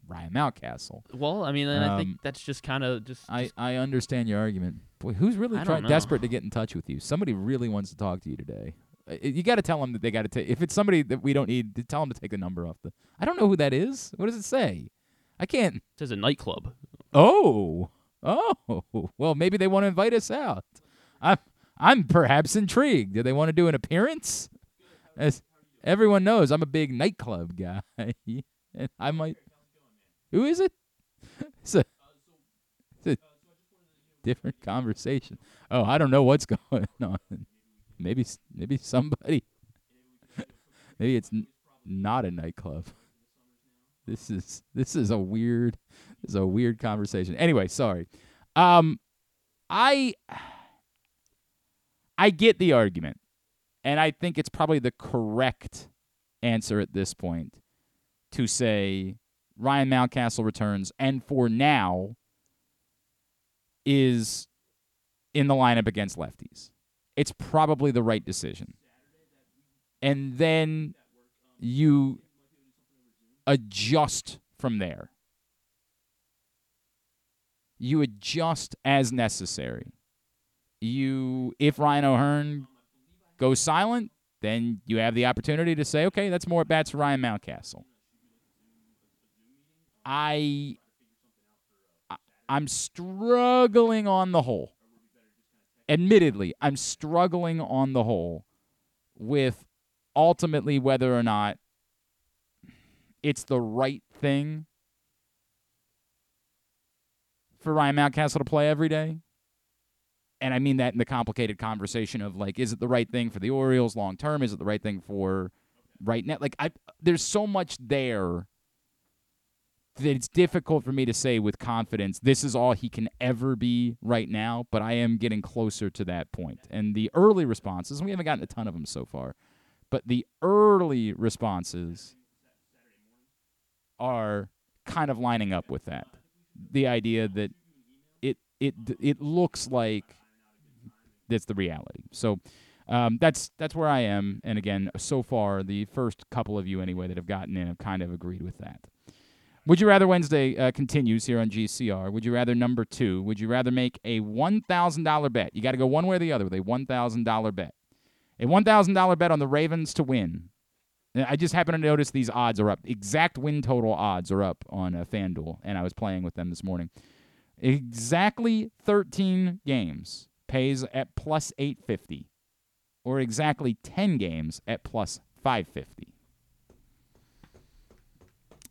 Ryan Mountcastle. well, I mean, and I Um, think that's just kind of just. I, just- I understand your argument. Boy, who's really trying desperate to get in touch with you? Somebody really wants to talk to you today. Uh, You got to tell them that they got to take. If it's somebody that we don't need, tell them to take the number off the. I don't know who that is. What does it say? I can't. it says a nightclub. Oh, oh. [LAUGHS] Well, maybe they want to invite us out. I'm, I'm perhaps intrigued. Do they want to do an appearance? As everyone knows, I'm a big nightclub guy. [LAUGHS] I might. Who is it? [LAUGHS] It's a, it's a different conversation. Oh, I don't know what's [LAUGHS] going on. Maybe, maybe somebody. [LAUGHS] maybe it's n- not a nightclub. This is this is a weird this is a weird conversation. Anyway, sorry. Um I I get the argument. And I think it's probably the correct answer at this point to say Ryan Mountcastle returns and for now is in the lineup against lefties. It's probably the right decision. And then you adjust from there. You adjust as necessary. You if Ryan O'Hearn goes silent, then you have the opportunity to say, okay, that's more at bats for Ryan Mountcastle. I I- I'm struggling on the whole. Admittedly, I'm struggling on the whole with ultimately whether or not it's the right thing for Ryan Mountcastle to play every day. And I mean that in the complicated conversation of like, is it the right thing for the Orioles long term? Is it the right thing for right now? Like, I there's so much there it's difficult for me to say with confidence this is all he can ever be right now. But I am getting closer to that point. And the early responses, we haven't gotten a ton of them so far, but the early responses are kind of lining up with that. The idea that it it it looks like that's the reality. So um, that's that's where I am. And again, so far, the first couple of you anyway that have gotten in have kind of agreed with that. Would you rather Wednesday uh, continues here on GCR? Would you rather number two? Would you rather make a one thousand dollar bet? You got to go one way or the other with a one thousand dollar bet. A one thousand dollar bet on the Ravens to win. Uh, I just happened to notice these odds are up. Exact win total odds are up on uh, FanDuel, and I was playing with them this morning. Exactly 13 games pays at plus 850, or exactly 10 games at plus 550.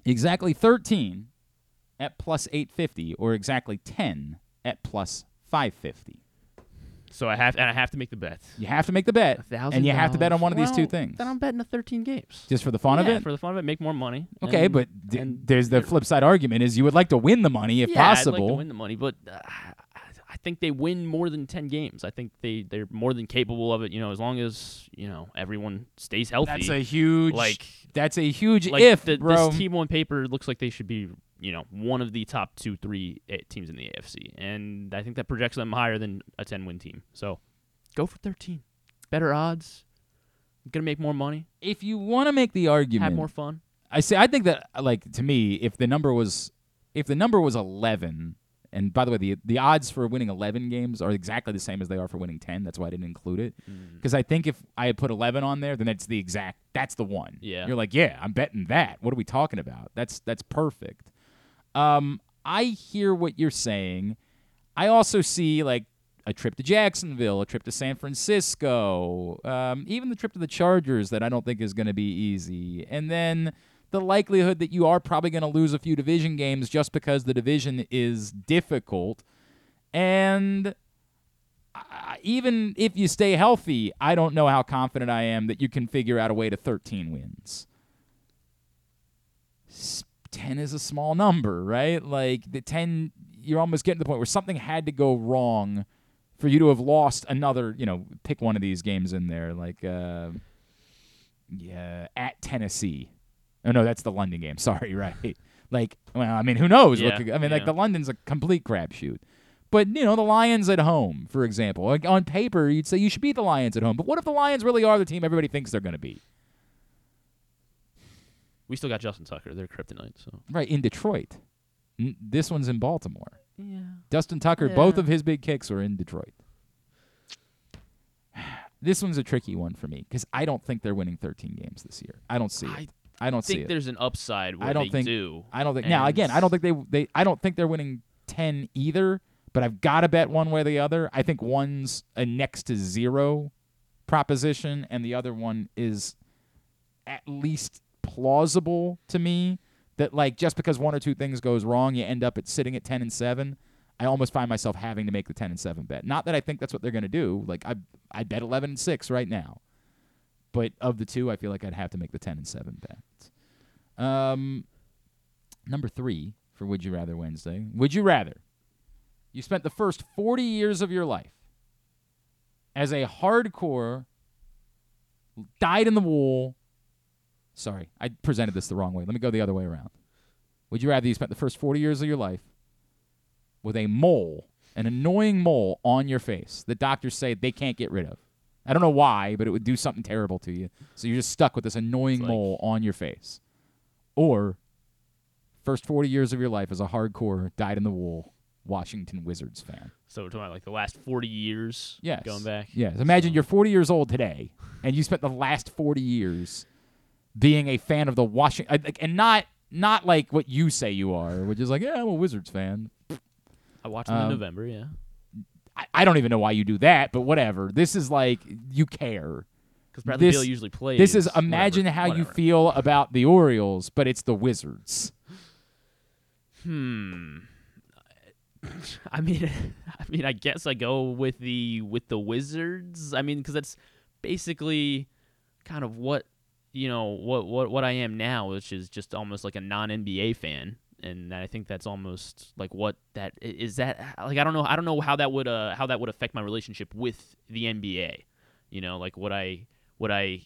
Exactly 13 at plus 850, or exactly 10 at plus 550. So I have and I have to make the bet. You have to make the bet, and you have to bet on one of these two Well, things. Then I'm betting the 13 games. Just for the fun of it? For the fun of it, make more money. Okay, and- but d- and there's the flip side argument is you would like to win the money if yeah, possible. I'd like to win the money, but uh, I think they win more than 10 games. I think they they're more than capable of it. You know, as long as you know everyone stays healthy. That's a huge like that's a huge like if, the, this team on paper looks like they should be you know one of the top two three eh, teams in the AFC, and I think that projects them higher than a 10 win team. So go for 13, better odds. Gonna make more money, if you want to make the argument, have more fun. I say I think that like to me, if the number was if the number was eleven, and by the way, the the odds for winning eleven games are exactly the same as they are for winning ten. That's why I didn't include it Mm. because I think if I had put eleven on there, then that's the exact that's the one. Yeah. you're like, yeah, I'm betting that. What are we talking about? That's that's perfect. Um, I hear what you're saying. I also see like a trip to Jacksonville, a trip to San Francisco, um, even the trip to the Chargers that I don't think is going to be easy. And then the likelihood that you are probably going to lose a few division games just because the division is difficult. And even if you stay healthy, I don't know how confident I am that you can figure out a way to 13 wins. 10 is a small number, right? Like the 10, you're almost getting to the point where something had to go wrong for you to have lost another, you know, pick one of these games in there, like, uh, yeah, at Tennessee. Oh, no, that's the London game. [LAUGHS] Sorry, right. Like, well, I mean, who knows? what Yeah, could- I mean, like, the London's a complete crapshoot. But, you know, the Lions at home, for example. Like, on paper, you'd say you should beat the Lions at home. But what if the Lions really are the team everybody thinks they're going to be? We still got Justin Tucker. They're kryptonite. So Right, in Detroit. N- this one's in Baltimore. yeah. Justin Tucker, both of his big kicks were in Detroit. [SIGHS] This one's a tricky one for me because I don't think they're winning 13 games this year. I don't see I it. I don't see think it. there's an upside where I don't they think. do. I don't think. Now again, I don't think they they. I don't think they're winning 10 either. But I've got to bet one way or the other. I think one's a next to zero proposition, and the other one is at least plausible to me. That like just because one or two things goes wrong, you end up at sitting at 10 and seven. I almost find myself having to make the 10 and 7 bet. Not that I think that's what they're going to do. Like I I bet 11 and 6 right now. But of the two, I feel like I'd have to make the 10 and 7 bet. Um number 3 for Would You Rather Wednesday. Would you rather you spent the first 40 years of your life as a hardcore dyed in the wool Sorry, I presented this the wrong way. Let me go the other way around. Would you rather you spent the first 40 years of your life with a mole, an annoying mole on your face that doctors say they can't get rid of? I don't know why, but it would do something terrible to you. So you're just stuck with this annoying like- mole on your face. Or first 40 years of your life as a hardcore dyed in the wool Washington Wizards fan. So we're talking about like the last 40 years Yes. going back. Yes. Imagine So- you're 40 years old today, and you spent the last 40 years being a fan of the Washington, and not not like what you say you are, which is like, yeah, I'm a Wizards fan. I watched them Um, in November, yeah. I, I don't even know why you do that, but whatever. This is like you care. Because Bradley this- Beal usually plays. This is whatever, imagine how you feel about the Orioles, but it's the Wizards. Hmm. [LAUGHS] I mean, [LAUGHS] I mean, I guess I go with the with the Wizards. I mean, because that's basically kind of what you know what what what I am now, which is just almost like a non NBA fan, and I think that's almost like what that is. That like I don't know I don't know how that would uh how that would affect my relationship with the NBA. You know, like would I would I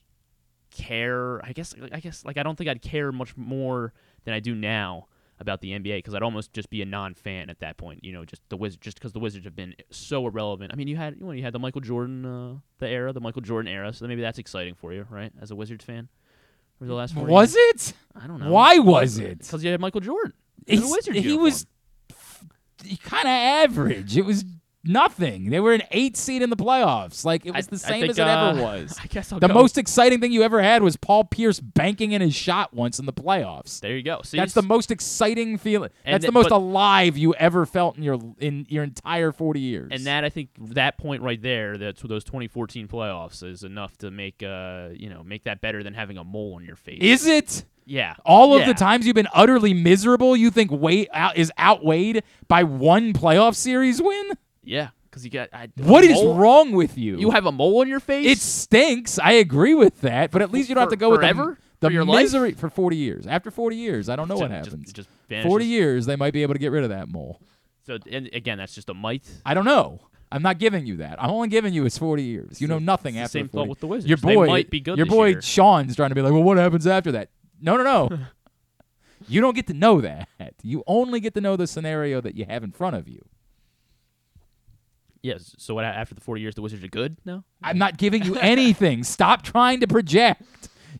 care? I guess I guess like I don't think I'd care much more than I do now about the NBA because I'd almost just be a non-fan at that point. You know, just the Wizards, just because the Wizards have been so irrelevant. I mean, you had you, know, you had the Michael Jordan, uh, the era, the Michael Jordan era. So maybe that's exciting for you, right? As a Wizards fan, for the last four Was years. it? I don't know. Why was it? Because you had Michael Jordan. In a He's- Wizards he was kind of average. It was nothing. They were an eight seed in the playoffs. Like it was I- the same think, as it ever uh, was. [LAUGHS] I guess I'll The go. most exciting thing you ever had was Paul Pierce banking in his shot once in the playoffs. There you go. See, That's the most exciting feeling. That's the most but- alive you ever felt in your in your entire 40 years. And that I think that point right there, that's those 2014 playoffs, is enough to make uh you know make that better than having a mole on your face. is it? Yeah. All of Yeah. the times you've been utterly miserable, you think wait out is outweighed by one playoff series win? Yeah, because you got I, What is mole- wrong with you? You have a mole on your face. It stinks. I agree with that, but at least you don't have to For- go with the, For the your life? misery for 40 years. After 40 years, I don't know what Just- happens. Just, just vanishes. 40 years, they might be able to get rid of that mole. So and again, that's just a mite. I don't know. I'm not giving you that. I'm only giving you is 40 years. You know nothing it's the after same 40. thought with the Wizards. Your They boy, might be good your this boy year. Sean's trying to be like, well, what happens after that? No, no, no. [LAUGHS] you don't get to know that. You only get to know the scenario that you have in front of you. Yes. So what after the 40 years, the Wizards are good now? I'm not giving you anything. [LAUGHS] Stop trying to project.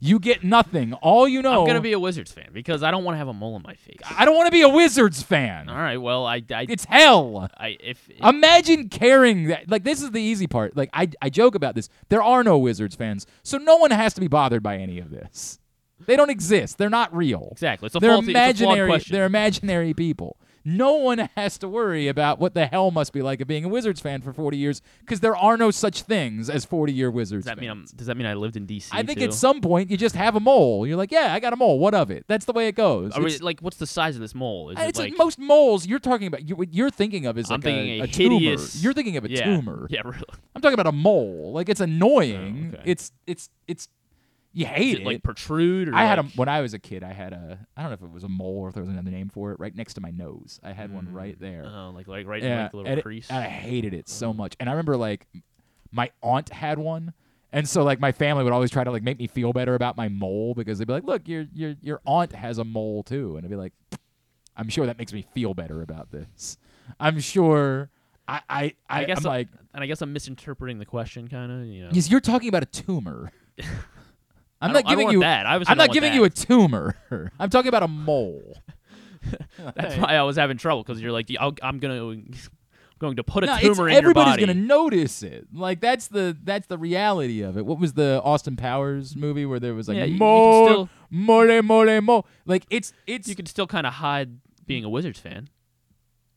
You get nothing. All you know. I'm gonna be a Wizards fan because I don't want to have a mole on my face. I don't want to be a Wizards fan. All right. Well, I, I, It's hell. I if Imagine caring that. Like this is the easy part. Like I, I joke about this. There are no Wizards fans, so no one has to be bothered by any of this. They don't exist. They're not real. exactly. It's a they're faulty, it's a flawed question. They're imaginary people. No one [LAUGHS] has to worry about what the hell must be like of being a Wizards fan for 40 years because there are no such things as 40 year Wizards. does that mean fans. I'm, does that mean I lived in DC? I think too? at some point you just have a mole. You're like, yeah, I got a mole. What of it? That's the way it goes. Are we- like, what's the size of this mole? Is uh, it it's like, like most moles you're talking about. You, what you're thinking of is I'm like thinking a, a tumor. hideous- You're thinking of a yeah, tumor. [LAUGHS] Yeah, really. I'm talking about a mole. Like it's annoying. Oh, okay. It's it's it's you hate it like protrude? Or I had a when I was a kid. I had a I don't know if it was a mole or if there was another name for it. Right next to my nose, I had one right mm. there. Oh, like like right yeah, like a little and it- crease. and I hated it so oh. much. And I remember like my aunt had one. And so like my family would always try to like make me feel better about my mole because they'd be like, "Look, your your your aunt has a mole too." And I'd be like, "I'm sure that makes me feel better about this. I'm sure I I, I, I guess I'm like, and I guess I'm misinterpreting the question, kind of. You know, yes, you're talking about a tumor. [LAUGHS] I'm not giving you that. Obviously I'm don't giving that. you a tumor. [LAUGHS] I'm talking about a mole. [LAUGHS] That's why I was having trouble because you're like, I'll, I'm gonna going to put a No, tumor in your everybody's body. gonna notice it. Like that's the that's the reality of it. What was the Austin Powers movie where there was like Yeah, you mole, still- mole, mole, mole? Like it's it's you could still kind of hide being a Wizards fan.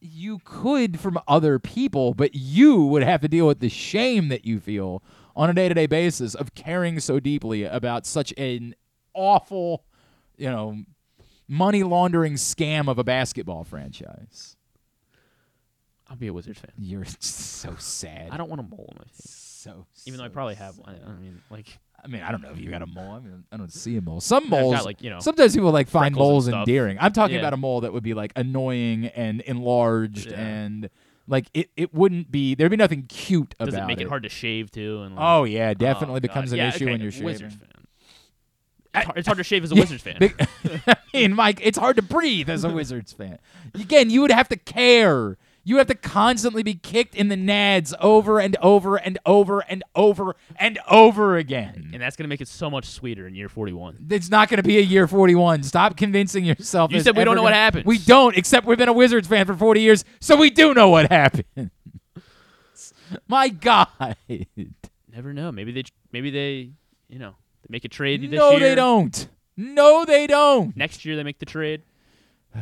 you could from other people, but you would have to deal with the shame that you feel on a day to day basis of caring so deeply about such an awful, you know, money laundering scam of a basketball franchise. I'll be a Wizards fan. You're so sad. I don't want a mole on my face, so even though I so probably have one. I, mean, like I mean, I don't know if you got a mole. I mean, I don't see a mole. Some I've got, moles, like, you know, sometimes people like find moles endearing. I'm talking Yeah. about a mole that would be like annoying and enlarged Yeah. and like it, it wouldn't be there'd be nothing cute about does it make it hard to shave too? And like, Oh yeah, oh, definitely God. becomes an Yeah, issue okay, when you're shaving. Wizards fan. It's hard, it's hard to shave as a [LAUGHS] Yeah, Wizards fan. big- [LAUGHS] I mean, Mike, it's hard to breathe as a [LAUGHS] Wizards fan. Again, you would have to care. You have to constantly be kicked in the nads over and over and over and over and over again. and that's gonna make it so much sweeter in year 41. It's not going to be a year 41. Stop convincing yourself. You said we don't know what gonna- happens. We don't, except we've been a Wizards fan for 40 years, so we do know what happened. [LAUGHS] My God. Never know. Maybe they maybe they you know they make a trade this year. No, they don't. No, they don't. Next year they make the trade. [SIGHS]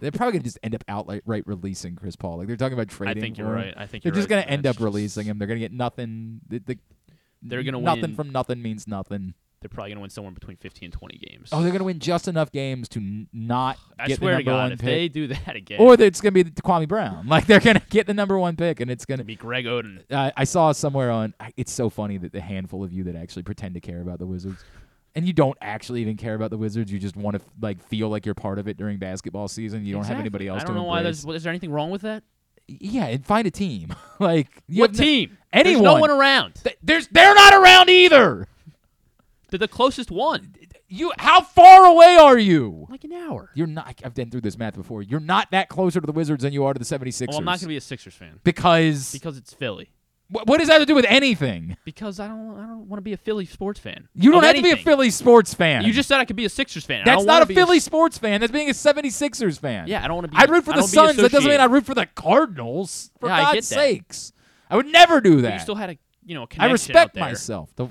They're probably going to just end up outright right releasing Chris Paul. Like they're talking about trading. I think you're right. I think They're you're just right. going to end up releasing him. They're going to get nothing. The, the, They're gonna nothing win. from nothing means nothing. They're probably gonna win somewhere between 15 and 20 games. Oh, they're going to win just enough games to n- not I get swear the to number God, one if pick. they do that again, or it's going to be the Kwame Brown. [LAUGHS] Like they're going to get the number one pick, and it's going to be Greg Oden. I I saw somewhere on. It's so funny that the handful of you that actually pretend to care about the Wizards, and you don't actually even care about the Wizards. You just want to like feel like you're part of it during basketball season. You don't have anybody else I don't to know why there's. Is there anything wrong with that? Yeah, and find a team. [LAUGHS] like what have no- team? anyone. There's no one around. Th- There's they're not around either. The, the closest one, You how far away are you? like an hour. You're not. I've been through this math before. You're not that closer to the Wizards than you are to the 76ers. Well, I'm not going to be a Sixers fan because, because it's Philly. Wh- what does that have to do with anything? Because I don't, I don't want to be a Philly sports fan. You don't Of have to be a anything. Philly sports fan. You just said I could be a Sixers fan. I That's don't not wanna a be Philly sports fan. That's being a 76ers fan. Yeah, I don't want to be. I'd root for I the don't be Suns. That doesn't mean. I'd root for the Cardinals. For Yeah, I God's get that. sakes. I would never do But that. You still had a, you know, a I connection out respect there. myself. To,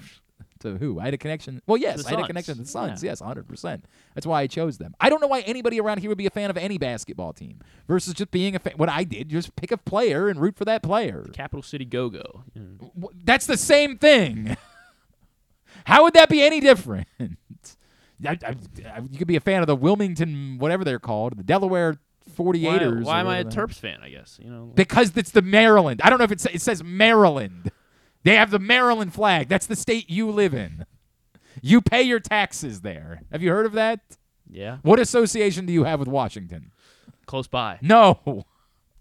to who? I had a connection. Well, yes, I had a Suns. connection to the Suns. Yes, 100%. That's why I chose them. I don't know why anybody around here would be a fan of any basketball team versus just being a fan. What I did, just pick a player and root for that player. Capital City Go Go. W- That's the same thing. [LAUGHS] How would that be any different? [LAUGHS] I, I, I- you could be a fan of the Wilmington, whatever they're called, the Delaware 48ers. Why, why am I a whatever. Terps fan? I guess you know. Because it's the Maryland. I don't know if it, sa- it says Maryland. They have the Maryland flag. That's the state you live in. You pay your taxes there. Have you heard of that? yeah, What association do you have with Washington? close by. No.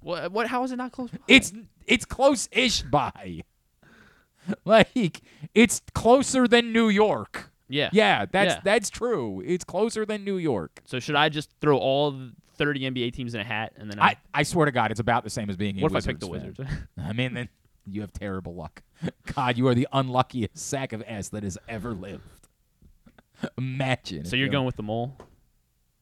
What? What? How is it not close? by? It's it's close-ish by. [LAUGHS] Like it's closer than New York. yeah. Yeah, that's Yeah. that's true. It's closer than New York. So should I just throw all 30 NBA teams in a hat and then I, I swear to God, it's about the same as being what if I pick the fan. Wizards? [LAUGHS] I mean, then you have terrible luck. [LAUGHS] God, you are the unluckiest sack of S that has ever lived. [LAUGHS] Imagine. so you're going with the mole?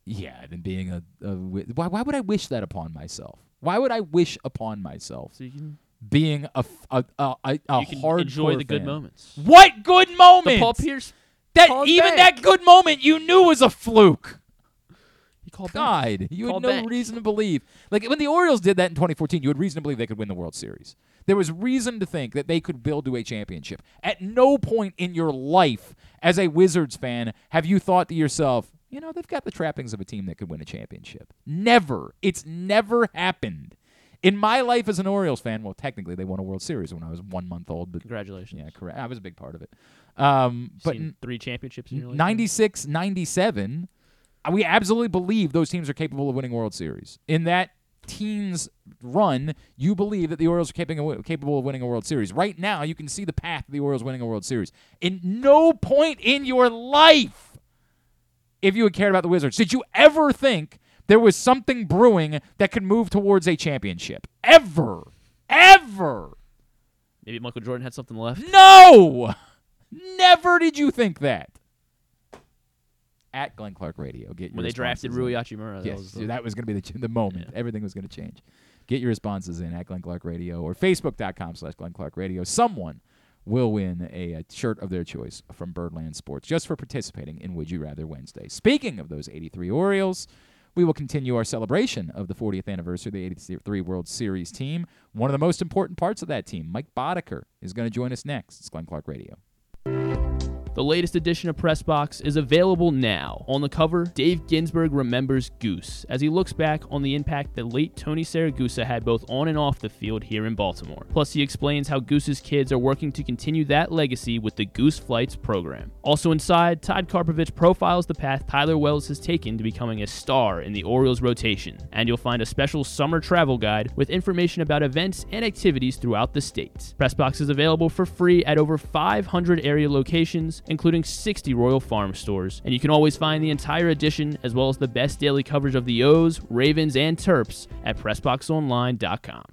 Yeah, and being a, a wi- why? Why would I wish that upon myself? Why would I wish upon myself So you can being a f- a a, a, a you can hardcore enjoy the good fan? moments. What good The moment? Paul Pierce. that even that good moment you knew was a fluke. Called back. God, you had no back. reason to believe. Like when the Orioles did that in 2014, you had reason to believe they could win the World Series. There was reason to think that they could build to a championship. At no point in your life as a Wizards fan have you thought to yourself, you know, they've got the trappings of a team that could win a championship. Never. It's never happened. In my life as an Orioles fan, well, technically they won a World Series when I was one month old, but Congratulations. yeah, correct. I was a big part of it. Um, but Seen three championships in your life. 96, 97, uh, we absolutely believe those teams are capable of winning World Series. In that team's run, you believe that the Orioles are capable capable of winning a World Series. Right now, you can see the path of the Orioles winning a World Series. In no point in your life, if you had cared about the Wizards, did you ever think there was something brewing that could move towards a championship? Ever. Ever. Maybe Michael Jordan had something left. No! Never did you think that. At Glenn Clark Radio, get When they drafted Rui. Hachimura, that Yes, was so that was going to be the, the moment. Yeah. Everything was going to change. Get your responses in at Glenn Clark Radio or Facebook.com slash Glenn Clark Radio. Someone will win a, a shirt of their choice from Birdland Sports just for participating in Would You Rather Wednesday. Speaking of those 83 Orioles, we will continue our celebration of the 40th anniversary of the 83 World Series team. One of the most important parts of that team, Mike Boddicker, is going to join us next. It's Glenn Clark Radio. The latest edition of Press Box is available now. On the cover, Dave Ginsburg remembers Goose as he looks back on the impact that late Tony Siragusa had both on and off the field here in Baltimore. Plus, he explains how Goose's kids are working to continue that legacy with the Goose Flights program. Also inside, Todd Karpovich profiles the path Tyler Wells has taken to becoming a star in the Orioles rotation. And you'll find a special summer travel guide with information about events and activities throughout the state. Pressbox is available for free at over 500 area locations, including 60 Royal Farm stores. And you can always find the entire edition as well as the best daily coverage of the O's, Ravens, and Terps at PressBoxOnline.com.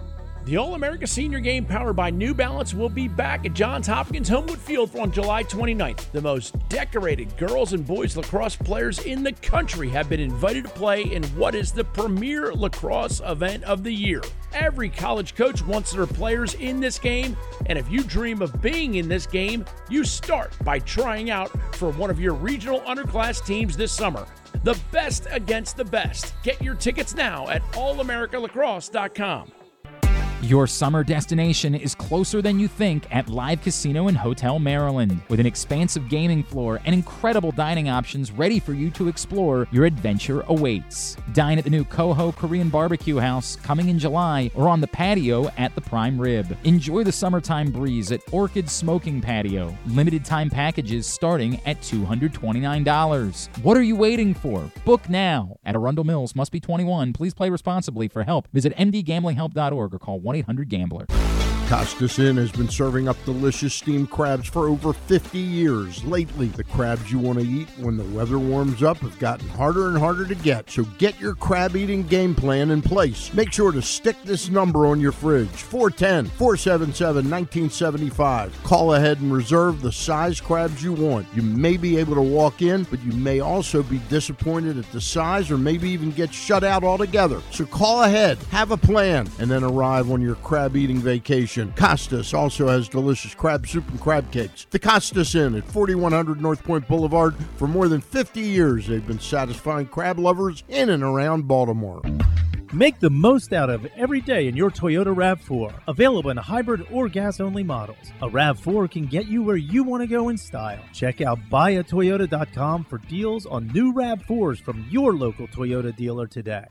The All America Senior Game powered by New Balance will be back at Johns Hopkins Homewood Field on July 29th. The most decorated girls and boys lacrosse players in the country have been invited to play in what is the premier lacrosse event of the year. Every college coach wants their players in this game, and if you dream of being in this game, you start by trying out for one of your regional underclass teams this summer. The best against the best. Get your tickets now at allamericalacrosse.com. Your summer destination is closer than you think at Live Casino and Hotel Maryland. With an expansive gaming floor and incredible dining options ready for you to explore, your adventure awaits. Dine at the new Coho Korean Barbecue House coming in July or on the patio at the Prime Rib. Enjoy the summertime breeze at Orchid Smoking Patio. Limited time packages starting at $229. What are you waiting for? Book now at Arundel Mills. Must be 21. Please play responsibly. For help, visit mdgamblinghelp.org or call 1 800 Gambler. Costas Inn has been serving up delicious steamed crabs for over 50 years. Lately, the crabs you want to eat when the weather warms up have gotten harder and harder to get. So get your crab eating game plan in place. Make sure to stick this number on your fridge 410 477 1975. Call ahead and reserve the size crabs you want. You may be able to walk in, but you may also be disappointed at the size or maybe even get shut out altogether. So call ahead, have a plan, and then arrive on your crab eating vacation. Costas also has delicious crab soup and crab cakes. The Costas Inn at 4100 North Point Boulevard. For more than 50 years, they've been satisfying crab lovers in and around Baltimore. Make the most out of every day in your Toyota RAV4. Available in hybrid or gas only models. A RAV4 can get you where you want to go in style. Check out buyatoyota.com for deals on new RAV4s from your local Toyota dealer today.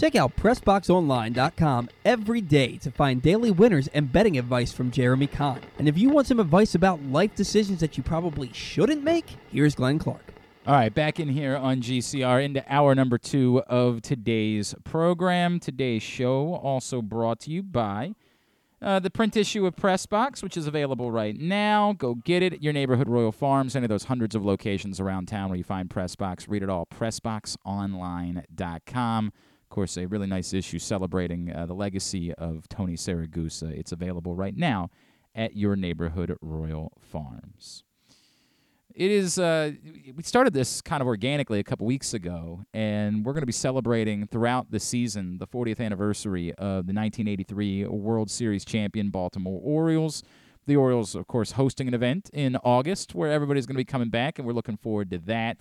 Check out PressBoxOnline.com every day to find daily winners and betting advice from Jeremy Kahn. And if you want some advice about life decisions that you probably shouldn't make, here's Glenn Clark. All right, back in here on GCR into hour number two of today's program. Today's show also brought to you by uh, the print issue of Pressbox, which is available right now. Go get it at your neighborhood Royal Farms, any of those hundreds of locations around town where you find Pressbox. Read it all, PressBoxOnline.com. Of course, a really nice issue celebrating uh, the legacy of Tony Siragusa. It's available right now at your neighborhood Royal Farms. It is. Uh, we started this kind of organically a couple weeks ago, and we're going to be celebrating throughout the season the 40th anniversary of the 1983 World Series champion Baltimore Orioles. The Orioles, of course, hosting an event in August where everybody's going to be coming back, and we're looking forward to that.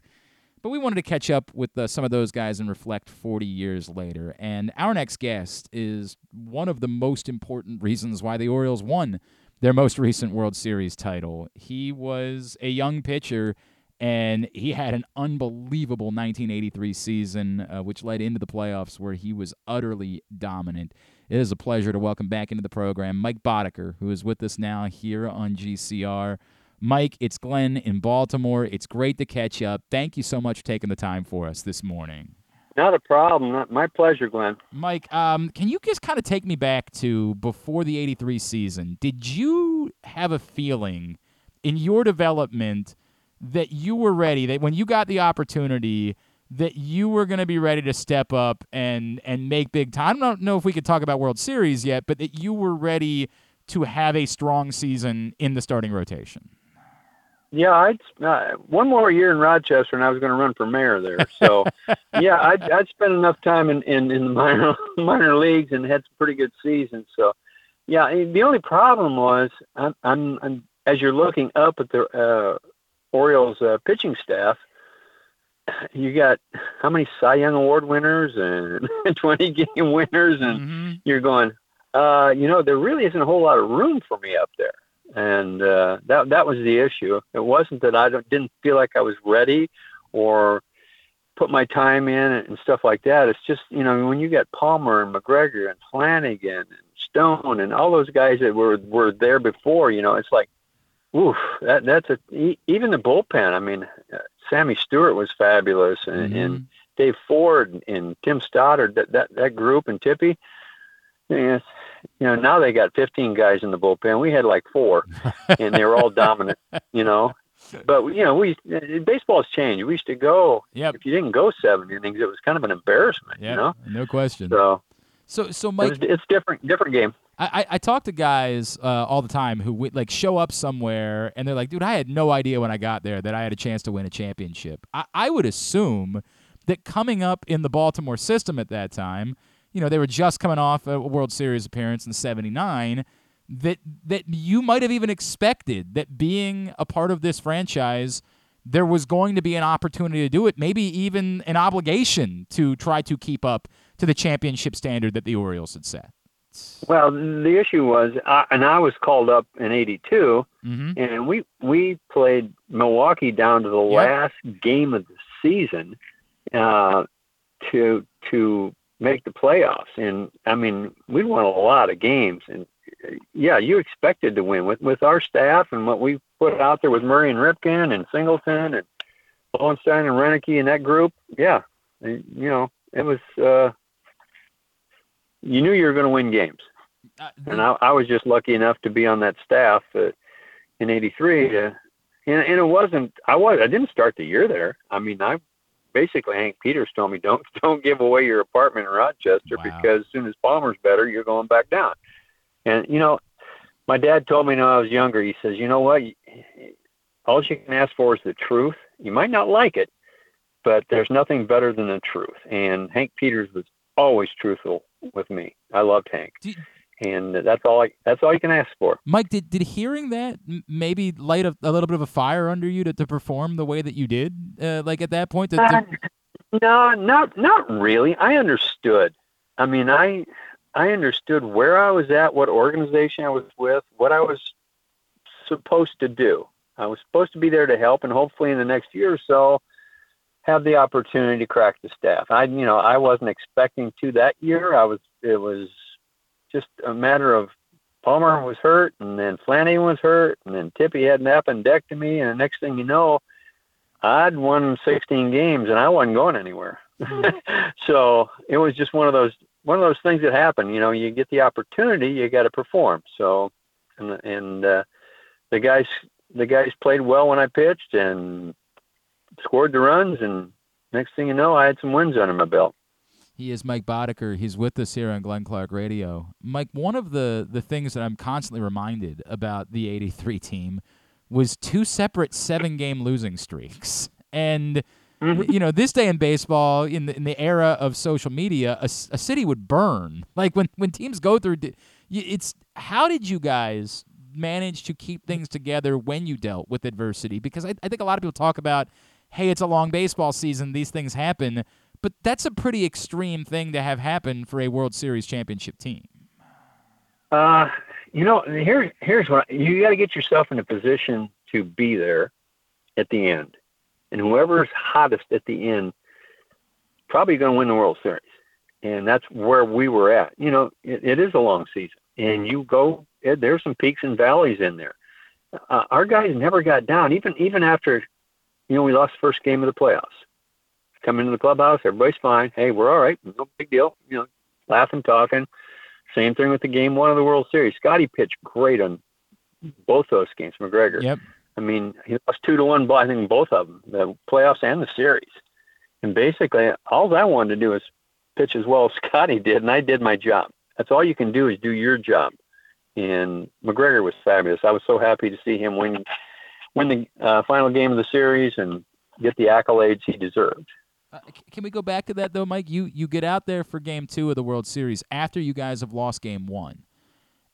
But we wanted to catch up with uh, some of those guys and reflect 40 years later. And our next guest is one of the most important reasons why the Orioles won their most recent World Series title. He was a young pitcher, and he had an unbelievable 1983 season, uh, which led into the playoffs where he was utterly dominant. It is a pleasure to welcome back into the program Mike Boddicker, who is with us now here on GCR. Mike, it's Glenn in Baltimore. It's great to catch up. Thank you so much for taking the time for us this morning. Not a problem. Not my pleasure, Glenn. Mike, um, can you just kind of take me back to before the 83 season? Did you have a feeling in your development that you were ready, that when you got the opportunity, that you were going to be ready to step up and, and make big time? I don't know if we could talk about World Series yet, but that you were ready to have a strong season in the starting rotation? Yeah, I'd uh, one more year in Rochester, and I was going to run for mayor there. So, [LAUGHS] yeah, I'd, I'd spent enough time in, in, in the minor [LAUGHS] minor leagues and had some pretty good seasons. So, yeah, the only problem was I'm, I'm, I'm as you're looking up at the uh, Orioles uh, pitching staff, you got how many Cy Young Award winners and [LAUGHS] 20 game winners, and mm-hmm. you're going, uh, you know, there really isn't a whole lot of room for me up there and uh, that that was the issue. It wasn't that I didn't feel like I was ready or put my time in and stuff like that. It's just you know when you get Palmer and McGregor and Flanagan and Stone and all those guys that were were there before, you know, it's like, oof, that that's a even the bullpen. I mean, uh, Sammy Stewart was fabulous, and, mm-hmm. and Dave Ford and Tim Stoddard, that that that group and Tippy. Yeah, you know, now they got 15 guys in the bullpen. We had like four, and they were all dominant. [LAUGHS] You know, but you know, we baseball's changed. We used to go. Yep. If you didn't go seven innings, it was kind of an embarrassment. Yep. You know, no question. So, so, so Mike, it's, it's different, different game. I, I talk to guys uh, all the time who like show up somewhere and they're like, dude, I had no idea when I got there that I had a chance to win a championship. I, I would assume that coming up in the Baltimore system at that time, you know, they were just coming off a World Series appearance in 79 that that you might have even expected that being a part of this franchise there was going to be an opportunity to do it, maybe even an obligation to try to keep up to the championship standard that the Orioles had set. Well, the issue was, I, and I was called up in '82, mm-hmm. and we we played Milwaukee down to the Yep. last game of the season uh, to to make the playoffs. And I mean, we won a lot of games, and yeah, you expected to win with with our staff and what we put out there with Murray and Ripken and Singleton and Lowenstein and Roenicke and that group. Yeah, you know, it was. uh you knew you were going to win games. Uh, and I, I was just lucky enough to be on that staff uh, in '83. Uh, and, and it wasn't. I was. I didn't start the year there. I mean, I basically Hank Peters told me don't [LAUGHS] don't give away your apartment in Rochester Wow. because as soon as Palmer's better, you're going back down. And you know, my dad told me when I was younger. He says, you know what? All you can ask for is the truth. You might not like it, but there's nothing better than the truth. And Hank Peters was always truthful with me. I loved Hank, Do- and that's all. I, that's all you can ask for. Mike, did, did hearing that maybe light a, a little bit of a fire under you to, to perform the way that you did? Uh, like at that point, to, to- No, not not really. I understood. I mean, I I understood where I was at, what organization I was with, what I was supposed to do. I was supposed to be there to help, and hopefully, in the next year or so, have the opportunity to crack the staff. I, you know, I wasn't expecting to that year. I was. It was just a matter of Palmer was hurt, and then Flanagan was hurt, and then Tippy had an appendectomy, and the next thing you know, I'd won 16 games, and I wasn't going anywhere. [LAUGHS] so it was just one of those one of those things that happen. You know, you get the opportunity, you got to perform. So, and and uh, the guys the guys played well when I pitched and scored the runs, and next thing you know, I had some wins under my belt. He is Mike Boddicker. He's with us here on Glenn Clark Radio. Mike, one of the, the things that I'm constantly reminded about the 83 team was two separate seven game losing streaks. And, mm-hmm. you know, this day in baseball, in the, in the era of social media, a, a city would burn. Like when, when teams go through, it's how did you guys manage to keep things together when you dealt with adversity? Because I, I think a lot of people talk about, hey, it's a long baseball season, these things happen. But that's a pretty extreme thing to have happen for a World Series championship team. Uh, you know, here here's what you got to get yourself in a position to be there at the end, and whoever's hottest at the end probably going to win the World Series, and that's where we were at. You know, it, it is a long season, and you go it, there's some peaks and valleys in there. Uh, our guys never got down, even even after, you know, we lost the first game of the playoffs. Come into the clubhouse, everybody's fine. Hey, we're all right. No big deal. You know, laughing, talking. Same thing with the game one of the World Series. Scotty pitched great on both those games. McGregor. Yep. I mean, he lost two to one, but I think both of them, the playoffs and the series. And basically, all I wanted to do was pitch as well as [LAUGHS] Scotty did, and I did my job. That's all you can do is do your job. And McGregor was fabulous. I was so happy to see him win, win the uh, final game of the series and get the accolades he deserved. Uh, can we go back to that though, Mike? You you get out there for Game Two of the World Series after you guys have lost Game One,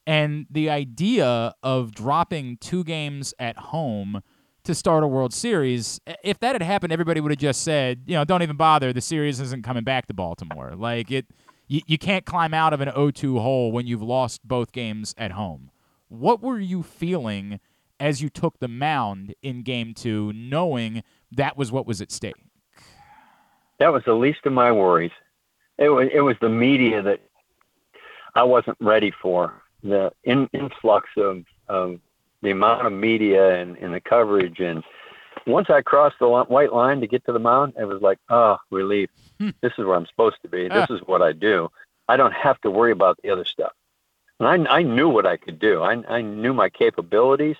and the idea of dropping two games at home to start a World Series. If that had happened, everybody would have just said, you know, don't even bother. The series isn't coming back to Baltimore. Like it, you, you can't climb out of an 0-2 hole when you've lost both games at home. What were you feeling as you took the mound in Game Two, knowing that was what was at stake? That was the least of my worries. It was it was the media that I wasn't ready for. The in, influx of, of the amount of media and, and the coverage and once I crossed the white line to get to the mound, it was like, oh, relief. Hmm. this is where I'm supposed to be. This is what I do. I don't have to worry about the other stuff. And I, I knew what I could do. I, I knew my capabilities.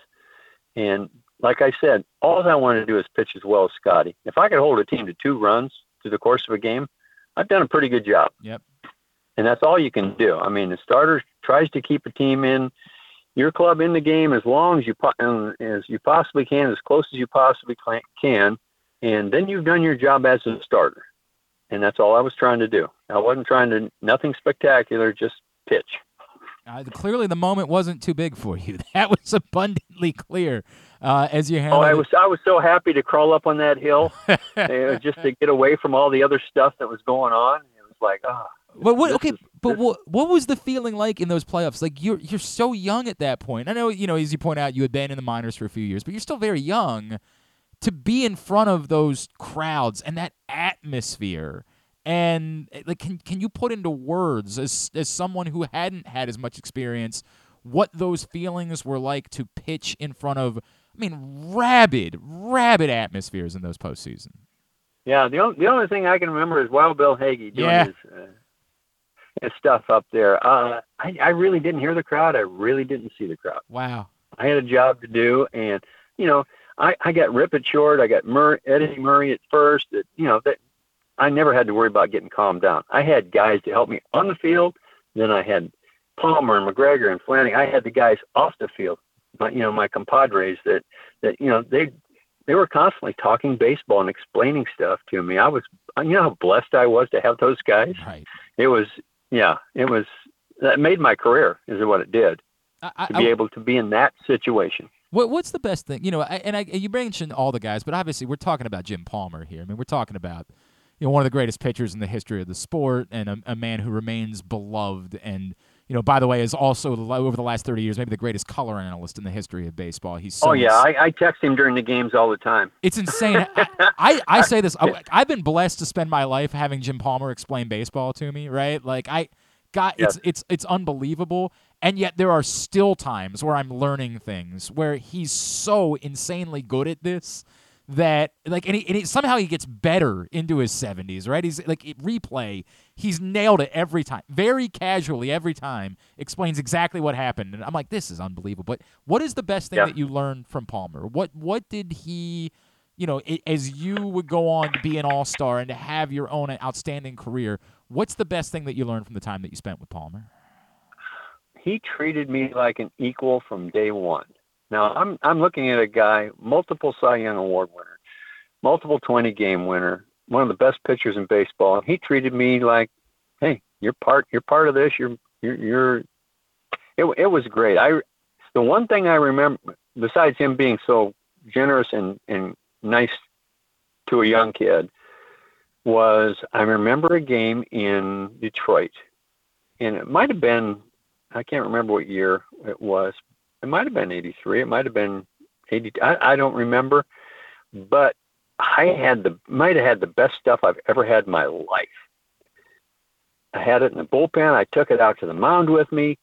And like I said, all I wanted to do is pitch as well as Scotty. If I could hold a team to two runs through the course of a game, I've done a pretty good job. Yep. And that's all you can do. I mean, the starter tries to keep a team in your club in the game as long as you um, as you possibly can, as close as you possibly can, and then you've done your job as a starter. And that's all I was trying to do. I wasn't trying to nothing spectacular, just pitch. Uh, clearly, the moment wasn't too big for you. [LAUGHS] That was abundantly clear uh, as you Oh, I was I was so happy to crawl up on that hill, [LAUGHS] just to get away from all the other stuff that was going on. It was like, oh, But what? Okay, is- but what? What was the feeling like in those playoffs? Like you're you're so young at that point. I know you know as you point out you had been in the minors for a few years, but you're still very young to be in front of those crowds and that atmosphere. And eh, like, can can you put into words as as someone who hadn't had as much experience what those feelings were like to pitch in front of? I mean, rabid, rabid atmospheres in those postseason. Yeah, the only, the only thing I can remember is Wild Bill Hagy doing Yeah. his uh, and stuff up there. Uh, I, I really didn't hear the crowd. I really didn't see the crowd. Wow. I had a job to do, and you know, I, I got Rip at short. I got Murray, Eddie Murray at first. That you know that I never had to worry about getting calmed down. I had guys to help me on the field. Then I had Palmer and McGregor and Flanagan. I had the guys off the field. My, you know, my compadres that that you know they they were constantly talking baseball and explaining stuff to me. I was, you know, how blessed I was to have those guys. Right. It was, yeah, it was. That made my career, is what it did, I, to be I- able to be in that situation. What what's the best thing? You know, I, and I you mentioned all the guys, but obviously we're talking about Jim Palmer here. I mean, we're talking about you know one of the greatest pitchers in the history of the sport, and a, a man who remains beloved, and you know, by the way, is also over the last thirty years maybe the greatest color analyst in the history of baseball. He's so oh yeah, I, I text him during the games all the time. it's insane. I, [LAUGHS] I, I say this. I, I've been blessed to spend my life having Jim Palmer explain baseball to me. Right, like I got it's it's it's unbelievable. And yet there are still times where I'm learning things where he's so insanely good at this that like and, he, and he, somehow he gets better into his 70s right? He's like replay he's nailed it every time very casually every time explains exactly what happened. And i'm like this is unbelievable. But what is the best thing Yeah. that you learned from palmer? What what did he you know i as you would go on to be an all-star and to have your own outstanding career what's the best thing that you learned from the time that you spent with palmer? He treated me like an equal from day one. Now I'm I'm looking at a guy, multiple Cy Young Award winner, multiple 20 game winner, one of the best pitchers in baseball. And he treated me like, hey, you're part you're part of this. You're you're, you're it, it was great. I the one thing I remember besides him being so generous and and nice to a young kid was I remember a game in Detroit, and it might have been I can't remember what year it was. It might have been 83. It might have been 80. I, I don't remember, but I had the might have had the best stuff I've ever had in my life. I had it in the bullpen. I took it out to the mound with me.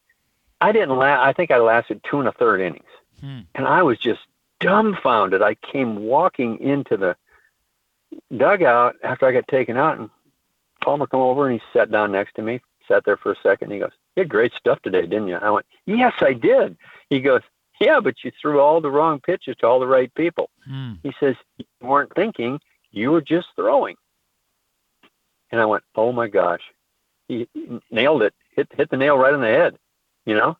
I didn't la I think I lasted two and a third innings, Hmm. and I was just dumbfounded. I came walking into the dugout after I got taken out, and Palmer come over and he sat down next to me. Sat there for a second. He goes, "You had great stuff today, didn't you?" I went, "Yes, I did." He goes, "Yeah, but you threw all the wrong pitches to all the right people." Hmm. He says, "You weren't thinking; you were just throwing." And I went, "Oh my gosh!" He nailed it. Hit hit the nail right on the head. You know.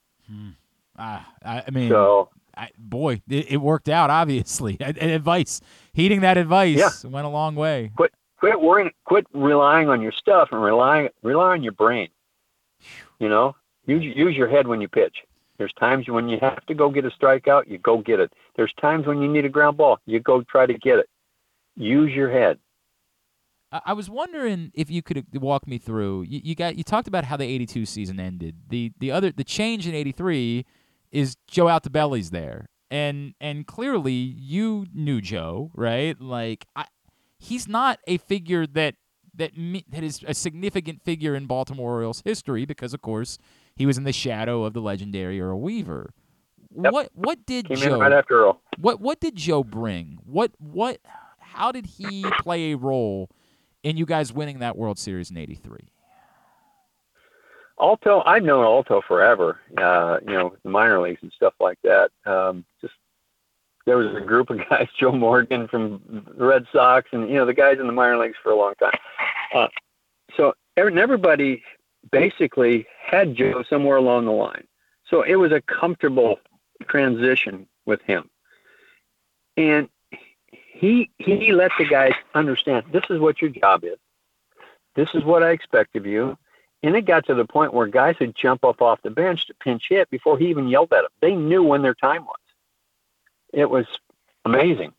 Ah, I, I mean So I, boy, it, it worked out. Obviously, [LAUGHS] advice, heeding that advice, Yeah. went a long way. quit quit worrying quit relying on your stuff and rely rely on your brain you know use use your head when you pitch there's times when you have to go get a strikeout you go get it there's times when you need a ground ball you go try to get it use your head I, was wondering if you could walk me through. You, you got you talked about how the '82 season ended. The the other the change in '83 is Joe Altobelli's there, and and clearly you knew Joe, right? Like I, he's not a figure that that me, that is a significant figure in Baltimore Orioles history because, of course, he was in the shadow of the legendary Earl Weaver. Yep. What what did came Joe right after Earl. what what did Joe bring? What what how did he play a role in you guys winning that World Series in '83? Alto, I've known Alto forever. Uh, you know, the minor leagues and stuff like that. Um, just there was a group of [LAUGHS] guys, Joe Morgan from the Red Sox, and you know the guys in the minor leagues for a long time. Uh, so every- everybody basically had Joe somewhere along the line. So it was a comfortable transition with him, and he he let the guys understand this is what your job is. This is what I expect of you. And it got to the point where guys would jump up off the bench to pinch hit before he even yelled at them. They knew when their time was. It was amazing.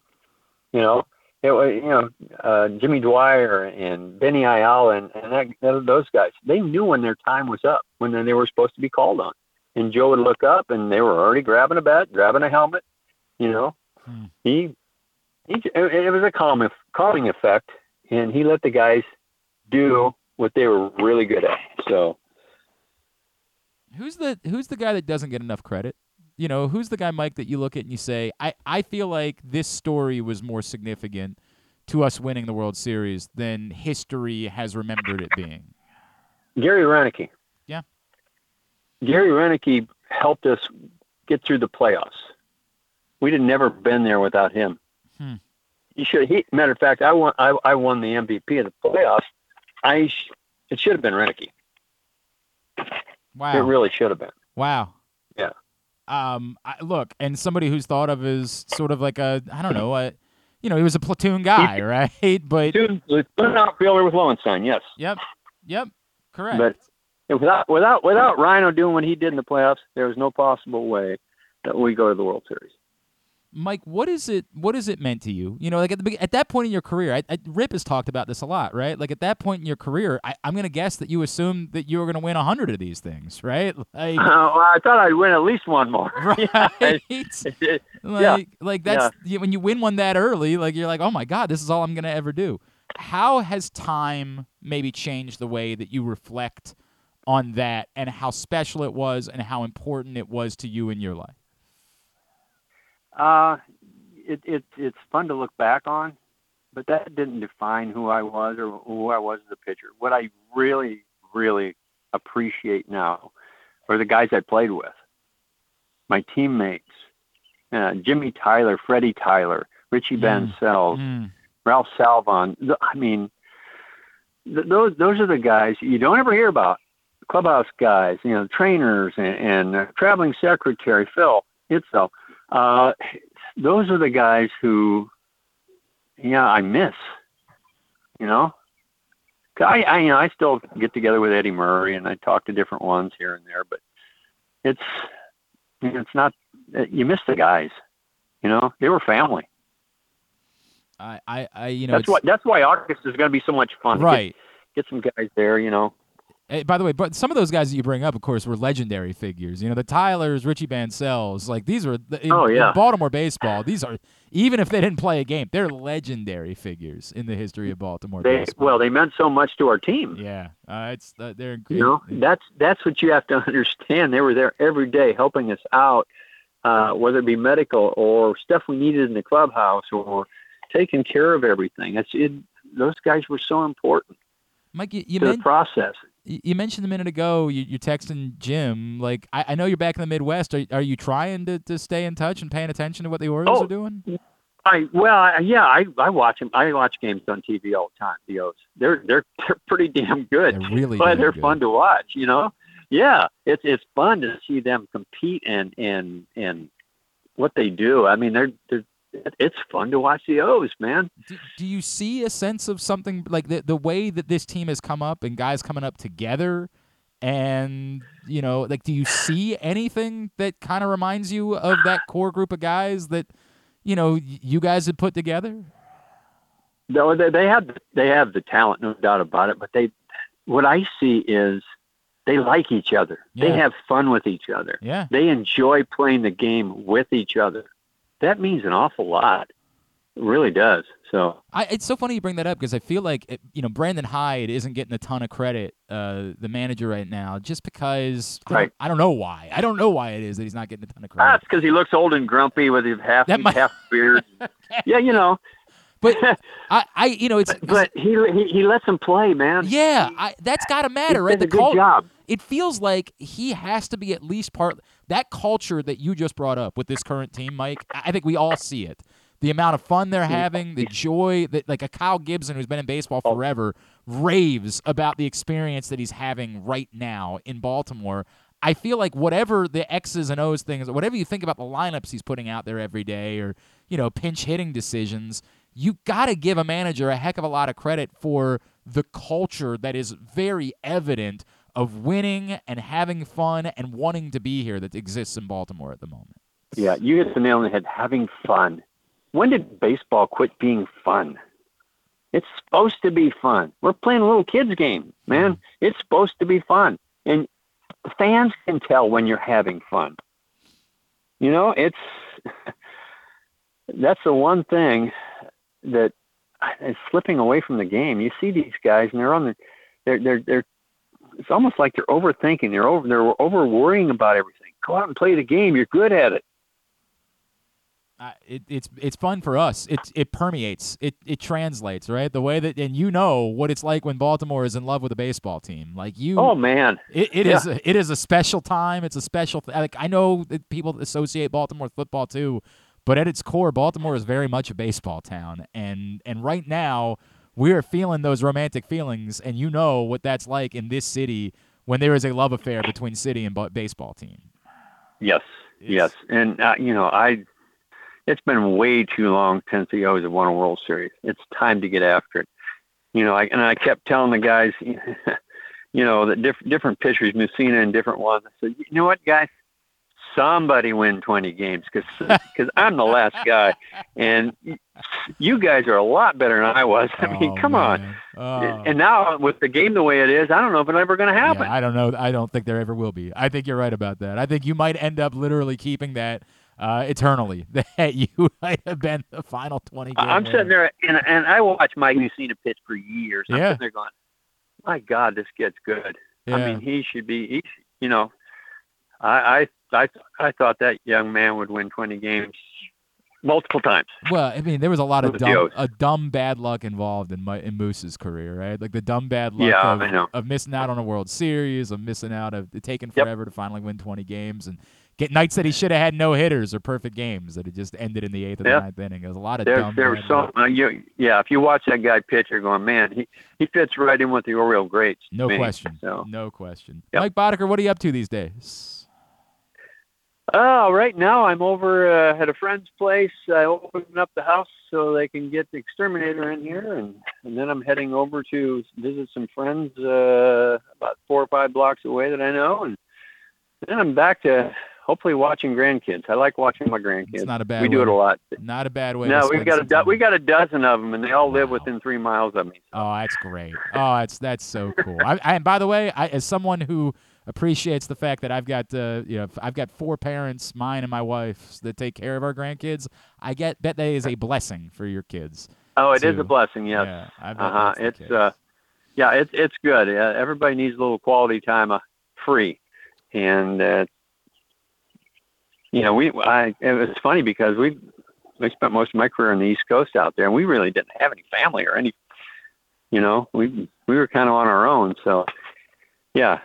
You know, it was, you know, uh, Jimmy Dwyer and Benny Ayala and, and that, those guys, they knew when their time was up, when they were supposed to be called on. And Joe would look up and they were already grabbing a bat, grabbing a helmet. You know, Hmm. he, he, it it was a calming, calming effect. And he let the guys do what they were really good at. So Who's the who's the guy that doesn't get enough credit? You know, who's the guy, Mike, that you look at and you say, I, I feel like this story was more significant to us winning the World Series than history has remembered it being. Gary Roenicke, Yeah. Gary Roenicke helped us get through the playoffs. We'd have never been there without him. Hmm. He should. He matter of fact, I won. I, I won the MVP of the playoffs. I sh- it should have been Roenicke. Wow. It really should have been. Wow. Um. I, look, and somebody who's thought of as sort of like a I don't know a, you know, he was a platoon guy, right? [LAUGHS] But put an outfielder with Lowenstein, yes. yep, yep, correct. But without without without Rhino doing what he did in the playoffs, there was no possible way that we go to the World Series. Mike, what is it? What is it meant to you? You know, like at the at that point in your career, I, I, Rip has talked about this a lot, right? Like at that point in your career, I, I'm going to guess that you assumed that you were going to win hundred of these things, right? Like, Uh, [LAUGHS] well, I thought I'd win at least one more. [LAUGHS] right? Yeah. [LAUGHS] like, like that's you- when you win one that early, like you're like, oh my god, this is all I'm going to ever do. How has time maybe changed the way that you reflect on that, and how special it was, and how important it was to you in your life? Uh, it, it it's fun to look back on, but that didn't define who I was or who I was as a pitcher. What I really, really appreciate now are the guys I played with, my teammates, uh, Jimmy Tyler, Freddie Tyler, Richie Mm. Mm. Ralph Salvon. I mean, th- those those are the guys you don't ever hear about. Clubhouse guys, you know, trainers and, and uh, traveling secretary Phil Itzoe. Uh, those are the guys who, yeah, I miss. You know, I, I you know I still get together with Eddie Murray and I talk to different ones here and there, but it's it's not you miss the guys. You know, they were family. I, I, I, you know, that's why that's why August is going to be so much fun. Get- right. Get, some guys there. You know. Hey, by the way, but some of those guys that you bring up, of course, were legendary figures. You know, the Tylers, Richie Bancells, like these in, Oh, yeah. Baltimore baseball. These are even if they didn't play a game, they're legendary figures in the history of Baltimore They baseball. well, they meant so much to our team. yeah, uh, it's uh, they're You know, that's that's what you have to [LAUGHS] understand. They were there every day helping us out, uh, whether it be medical or stuff we needed in the clubhouse or taking care of everything. That's it. Those guys were so important Mike, you, you, to the process. you mentioned a minute ago you, you're texting Jim. Like, I, I know you're back in the Midwest. Are, are you trying to, to stay in touch and paying attention to what the Orioles Oh, are doing? Mm, I well, I, yeah, I I watch them. I watch games on TV all the time. The O's. They're they're [LAUGHS] they're pretty damn good. They're really but they're good. fun to watch. You know, yeah, it's it's fun to see them compete and and and what they do. I mean, they're they're it's fun to watch the O's, man. Do, do you see a sense of something like the the way that this team has come up and guys coming up together? And you know, like, do you see anything that kind of reminds you of that core group of guys that you know you guys had put together? No, they they have they have the talent, no doubt about it. But they, what I see is they like each other. They have fun with each other. Yeah. They enjoy playing the game with each other. That means an awful lot. It really does. So I, it's so funny you bring that up because I feel like it, you know Brandon Hyde isn't getting a ton of credit, uh, the manager right now, just because I, don't, Right. I don't know why. I don't know why it is that he's not getting a ton of credit. that's because he looks old and grumpy with his half That might- half beard. [LAUGHS] yeah, you know. But [LAUGHS] I, I, you know, it's But he he, he lets him play, man. yeah, I, that's got to matter, right? a good job. It feels like he has to be at least part that culture that you just brought up with this current team, Mike. I think we all see it. The amount of fun they're having, the joy that like a Kyle Gibson who's been in baseball Oh. forever raves about the experience that he's having right now in Baltimore. I feel like whatever the X's and O's things, whatever you think about the lineups he's putting out there every day, or you know pinch hitting decisions, you got to give a manager a heck of a lot of credit for the culture that is very evident of winning and having fun and wanting to be here that exists in Baltimore at the moment. Yeah, you hit the nail on the head. Having fun. When did baseball quit being fun? It's supposed to be fun. We're playing a little kids game, man. Mm-hmm. It's supposed to be fun, and fans can tell when you're having fun. You know, it's [LAUGHS] that's the one thing that is slipping away from the game. You see these guys, and they're on the, they're they're they're. It's almost like they're overthinking. They're over. They're over worrying about everything. Go out and play the game. You're good at it. I, it, it's it's fun for us. It it permeates. It it translates, right? The way that and you know what it's like when Baltimore is in love with a baseball team. Like you Oh man, it, it Yeah. is a, it is a special time. It's a special th- like I know that people associate Baltimore with football too, but at its core Baltimore is very much a baseball town and and right now we are feeling those romantic feelings and you know what that's like in this city when there is a love affair between city and ba- baseball team. yes, It's- yes, and uh, you know I. It's been way too long since the O's have won a World Series. It's time to get after it. You know, I, and I kept telling the guys, [LAUGHS] you know, that diff- different pitchers, Mussina and different ones. I said, you know what, guys, somebody win 20 games because [LAUGHS] I'm the last guy, and you guys are a lot better than I was. I mean, Oh, come on. man. Oh. And now with the game the way it is, I don't know if it's ever going to happen. Yeah, I don't know. I don't think there ever will be. I think you're right about that. I think you might end up literally keeping that uh, eternally. [LAUGHS] That you might have been the final 20 game I- I'm winner. sitting there, and and I watched Mike Mussina pitch for years. I'm Yeah. sitting there going, my God, this gets good. Yeah. I mean, he should be. He, you know, I I I I thought that young man would win 20 games multiple times. Well, I mean, there was a lot of dumb, a dumb bad luck involved in my, in Moose's career, right? Like the dumb bad luck Yeah, of, of missing out on a World Series, of missing out of it taking Yep. forever to finally win 20 games, and get nights that he should have had no hitters or perfect games that it just ended in the eighth or Yeah. the ninth inning. There was a lot of There's dumb. there's bad so uh, you, yeah. If you watch that guy pitch, you're going, man, he he fits right in with the Oriole greats. No me." question. So, No question. Yep. Mike Boddicker, what are you up to these days? Oh, right now I'm over uh, at a friend's place. I opened up the house so they can get the exterminator in here, and and then I'm heading over to visit some friends uh, about four or five blocks away that I know, and then I'm back to hopefully watching grandkids. I like watching my grandkids. It's not a bad we do it a lot. Not a bad way. No, we've got a do- we got a dozen of them, and they all live within three miles of me. Oh, that's great. Oh, that's that's so cool. I, I, and by the way, I, as someone who appreciates the fact that I've got uh, you know I've got four parents, mine and my wife's, that take care of our grandkids. I get bet that is a blessing for your kids. Oh, it is too. a blessing. Yes. Yeah, Uh huh. that's the It's case. uh, yeah, it's it's good. Uh, everybody needs a little quality time uh, free, and uh, you know, we I it was funny because we I spent most of my career on the East Coast out there, and we really didn't have any family or any, you know, we we were kind of on our own. So, yeah,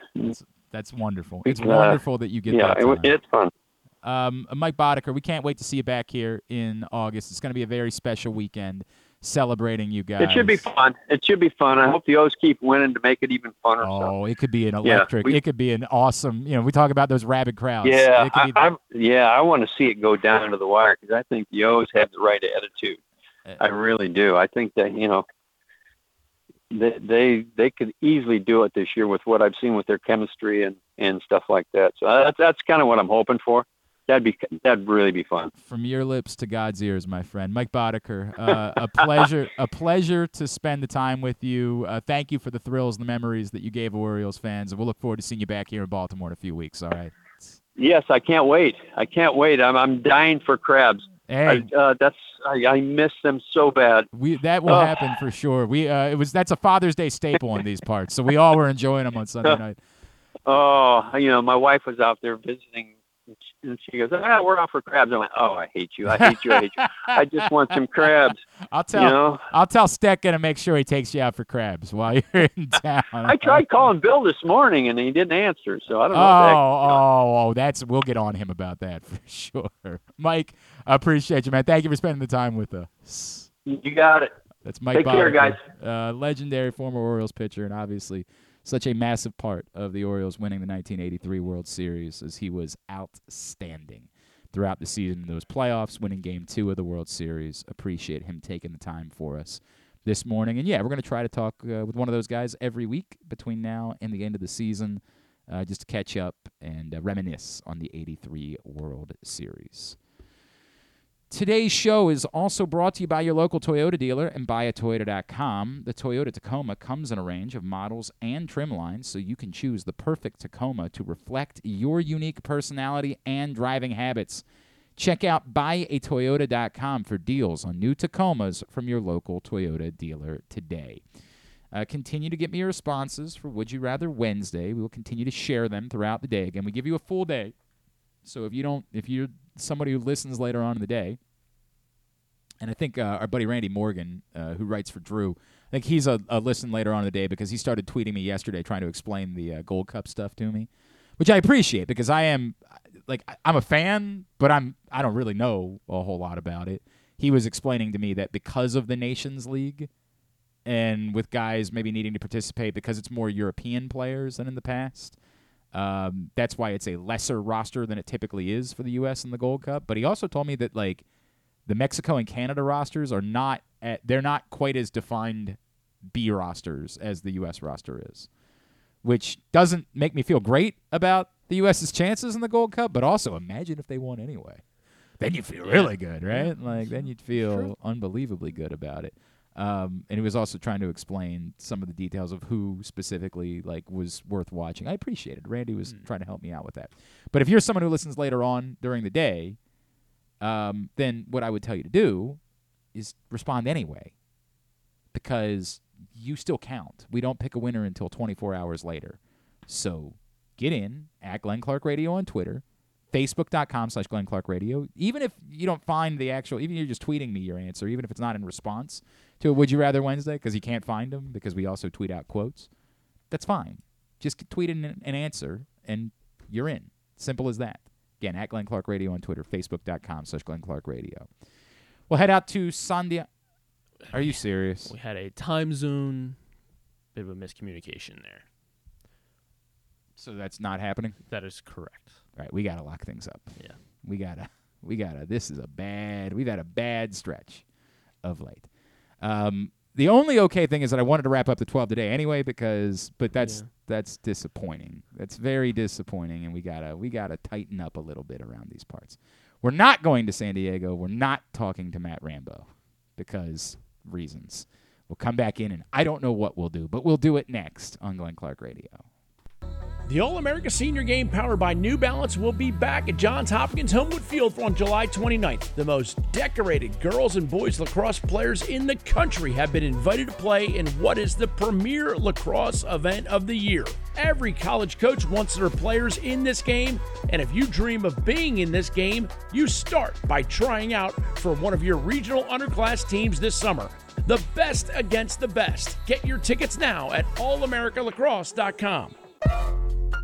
That's, wonderful. It's Uh, wonderful that you get yeah, that it, it's fun. Um, Mike Boddicker, we can't wait to see you back here in August. It's going to be a very special weekend celebrating you guys. It should be fun. It should be fun. I hope the O's keep winning to make it even funner. so. Oh, it could be an Yeah, electric. we- it could be an awesome. You know, we talk about those rabid crowds. Yeah, it could I, I'm, yeah, I want to see it go down to the wire because I think the O's have the right attitude. Uh, I really do. I think that you know they they they could easily do it this year with what I've seen with their chemistry and and stuff like that. So that's that's kind of what I'm hoping for. That'd be that'd really be fun. from your lips to God's ears, my friend, Mike Boddicker. Uh, a pleasure, a pleasure to spend the time with you. Uh, thank you for the thrills and the memories that you gave Orioles fans, and we'll look forward to seeing you back here in Baltimore in a few weeks. All right. Yes, I can't wait. I can't wait. I'm I'm dying for crabs. Hey, I, uh, that's I, I miss them so bad. we that will Oh. happen for sure. We uh, it was that's a Father's Day staple in these parts, so we all were enjoying them on Sunday [LAUGHS] night. Oh, you know, my wife was out there visiting, and she goes, "Ah, we're out for crabs." I went, "Oh, I hate you! I hate you! I hate you! I just want some crabs." [LAUGHS] I'll You tell know, I'll tell Steck to make sure he takes you out for crabs while you're in [LAUGHS] town. I tried calling Bill this morning, and he didn't answer. So I Oh, don't know. heck- oh, oh, that's we'll get on him about that [LAUGHS] for sure. Mike, I appreciate you, man. Thank you for spending the time with us. You got it. That's Mike Take care, Boddicker, Uh, legendary former Orioles pitcher, and obviously such a massive part of the Orioles winning the 1983 World Series, as he was outstanding throughout the season in those playoffs, winning Game Two of the World Series. Appreciate him taking the time for us this morning, and yeah, we're going to try to talk uh, with one of those guys every week between now and the end of the season, uh, just to catch up and uh, reminisce on the 83 World Series. Today's show is also brought to you by your local Toyota dealer and buyatoyota.com. The Toyota Tacoma comes in a range of models and trim lines, so you can choose the perfect Tacoma to reflect your unique personality and driving habits. Check out buyatoyota.com for deals on new Tacomas from your local Toyota dealer today. Uh, continue to get me your responses for Would You Rather Wednesday. We will continue to share them throughout the day. Again, we give you a full day. So if you don't, if you're somebody who listens later on in the day, and I think uh, our buddy Randy Morgan, uh, who writes for Drew, I think he's a, a listen later on in the day because he started tweeting me yesterday trying to explain the uh, Gold Cup stuff to me, which I appreciate because I am like I'm a fan, but I'm I don't really know a whole lot about it. He was explaining to me that because of the Nations League and with guys maybe needing to participate because it's more European players than in the past. Um, that's why it's a lesser roster than it typically is for the U.S. in the Gold Cup. But he also told me that like the Mexico and Canada rosters are not at, they're not quite as defined B rosters as the U.S. roster is, which doesn't make me feel great about the U.S.'s chances in the Gold Cup. But also imagine if they won anyway, then you feel really good, right? Like then you'd feel unbelievably good about it. Um, and he was also trying to explain some of the details of who specifically like was worth watching. I appreciated. It. Randy was trying to help me out with that. But if you're someone who listens later on during the day, um, then what I would tell you to do is respond anyway, because you still count. We don't pick a winner until 24 hours later. So get in at Glenn Clark Radio on Twitter, facebook.com slash Glenn Clark Radio. Even if you don't find the actual, even if you're just tweeting me your answer, even if it's not in response to a Would You Rather Wednesday, because you can't find them because we also tweet out quotes, that's fine. Just tweet an, an answer and you're in. Simple as that. Again, at Glenn Clark Radio on Twitter, facebook.com slash Glenn Clark Radio. We'll head out to Sandia. Are you serious? We had a time zone, bit of a miscommunication there. So that's not happening? That is correct. All right, we got to lock things up. Yeah. We got to, we got to, this is a bad, we've had a bad stretch of late. Um, the only okay thing is that I wanted to wrap up the 12 today anyway because, but that's, Yeah. that's disappointing. That's very disappointing. And we got to, we got to tighten up a little bit around these parts. We're not going to San Diego. We're not talking to Matt Rambo because reasons. We'll come back in and I don't know what we'll do, but we'll do it next on Glenn Clark Radio. The All America Senior Game powered by New Balance will be back at Johns Hopkins Homewood Field on July 29th. The most decorated girls and boys lacrosse players in the country have been invited to play in what is the premier lacrosse event of the year. Every college coach wants their players in this game, and if you dream of being in this game, you start by trying out for one of your regional underclass teams this summer. The best against the best. Get your tickets now at allamericalacrosse.com.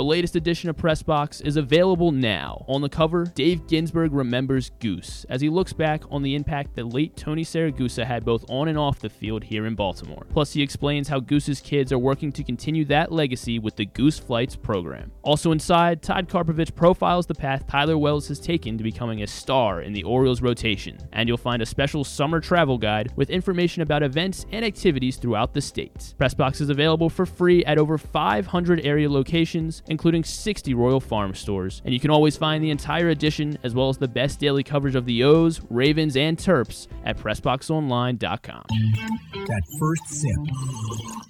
The latest edition of Press Box is available now. On the cover, Dave Ginsburg remembers Goose as he looks back on the impact that late Tony Siragusa had both on and off the field here in Baltimore. Plus, he explains how Goose's kids are working to continue that legacy with the Goose Flights program. Also inside, Todd Karpovich profiles the path Tyler Wells has taken to becoming a star in the Orioles rotation. And you'll find a special summer travel guide with information about events and activities throughout the state. Pressbox is available for free at over 500 area locations, including 60 Royal Farm stores. And you can always find the entire edition as well as the best daily coverage of the O's, Ravens, and Terps at PressBoxOnline.com. That first sip.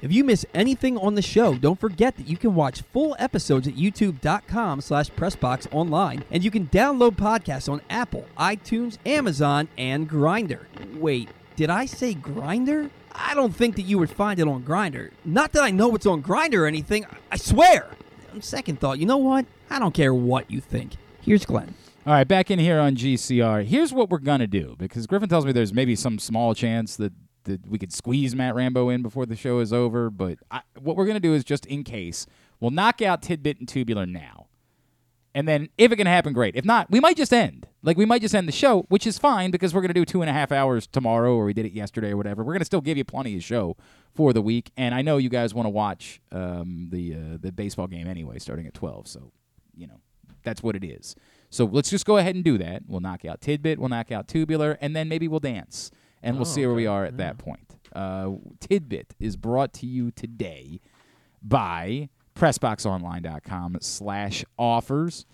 If you miss anything on the show, don't forget that you can watch full episodes at youtube.com slash pressbox online, and you can download podcasts on Apple, iTunes, Amazon, and Grindr. Wait, did I say Grindr? I don't think that you would find it on Grindr. Not that I know it's on Grindr or anything, I swear. On second thought, you know what? I don't care what you think. Here's Glenn. All right, back in here on GCR. Here's what we're gonna do because Griffin tells me there's maybe some small chance that, that we could squeeze Matt Rambo in before the show is over. But I, what we're gonna do is just in case we'll knock out tidbit and tubular now, and then if it can happen, great. If not, we might just end. Like we might just end the show, which is fine because we're gonna do two and a half hours tomorrow, or we did it yesterday, or whatever. We're gonna still give you plenty of show for the week, and I know you guys want to watch um, the uh, the baseball game anyway, starting at twelve. So, you know, that's what it is. So let's just go ahead and do that. We'll knock out tidbit, we'll knock out tubular, and then maybe we'll dance, and we'll Oh, see where we are at that point. Uh, tidbit is brought to you today by PressBoxOnline.com slash offers.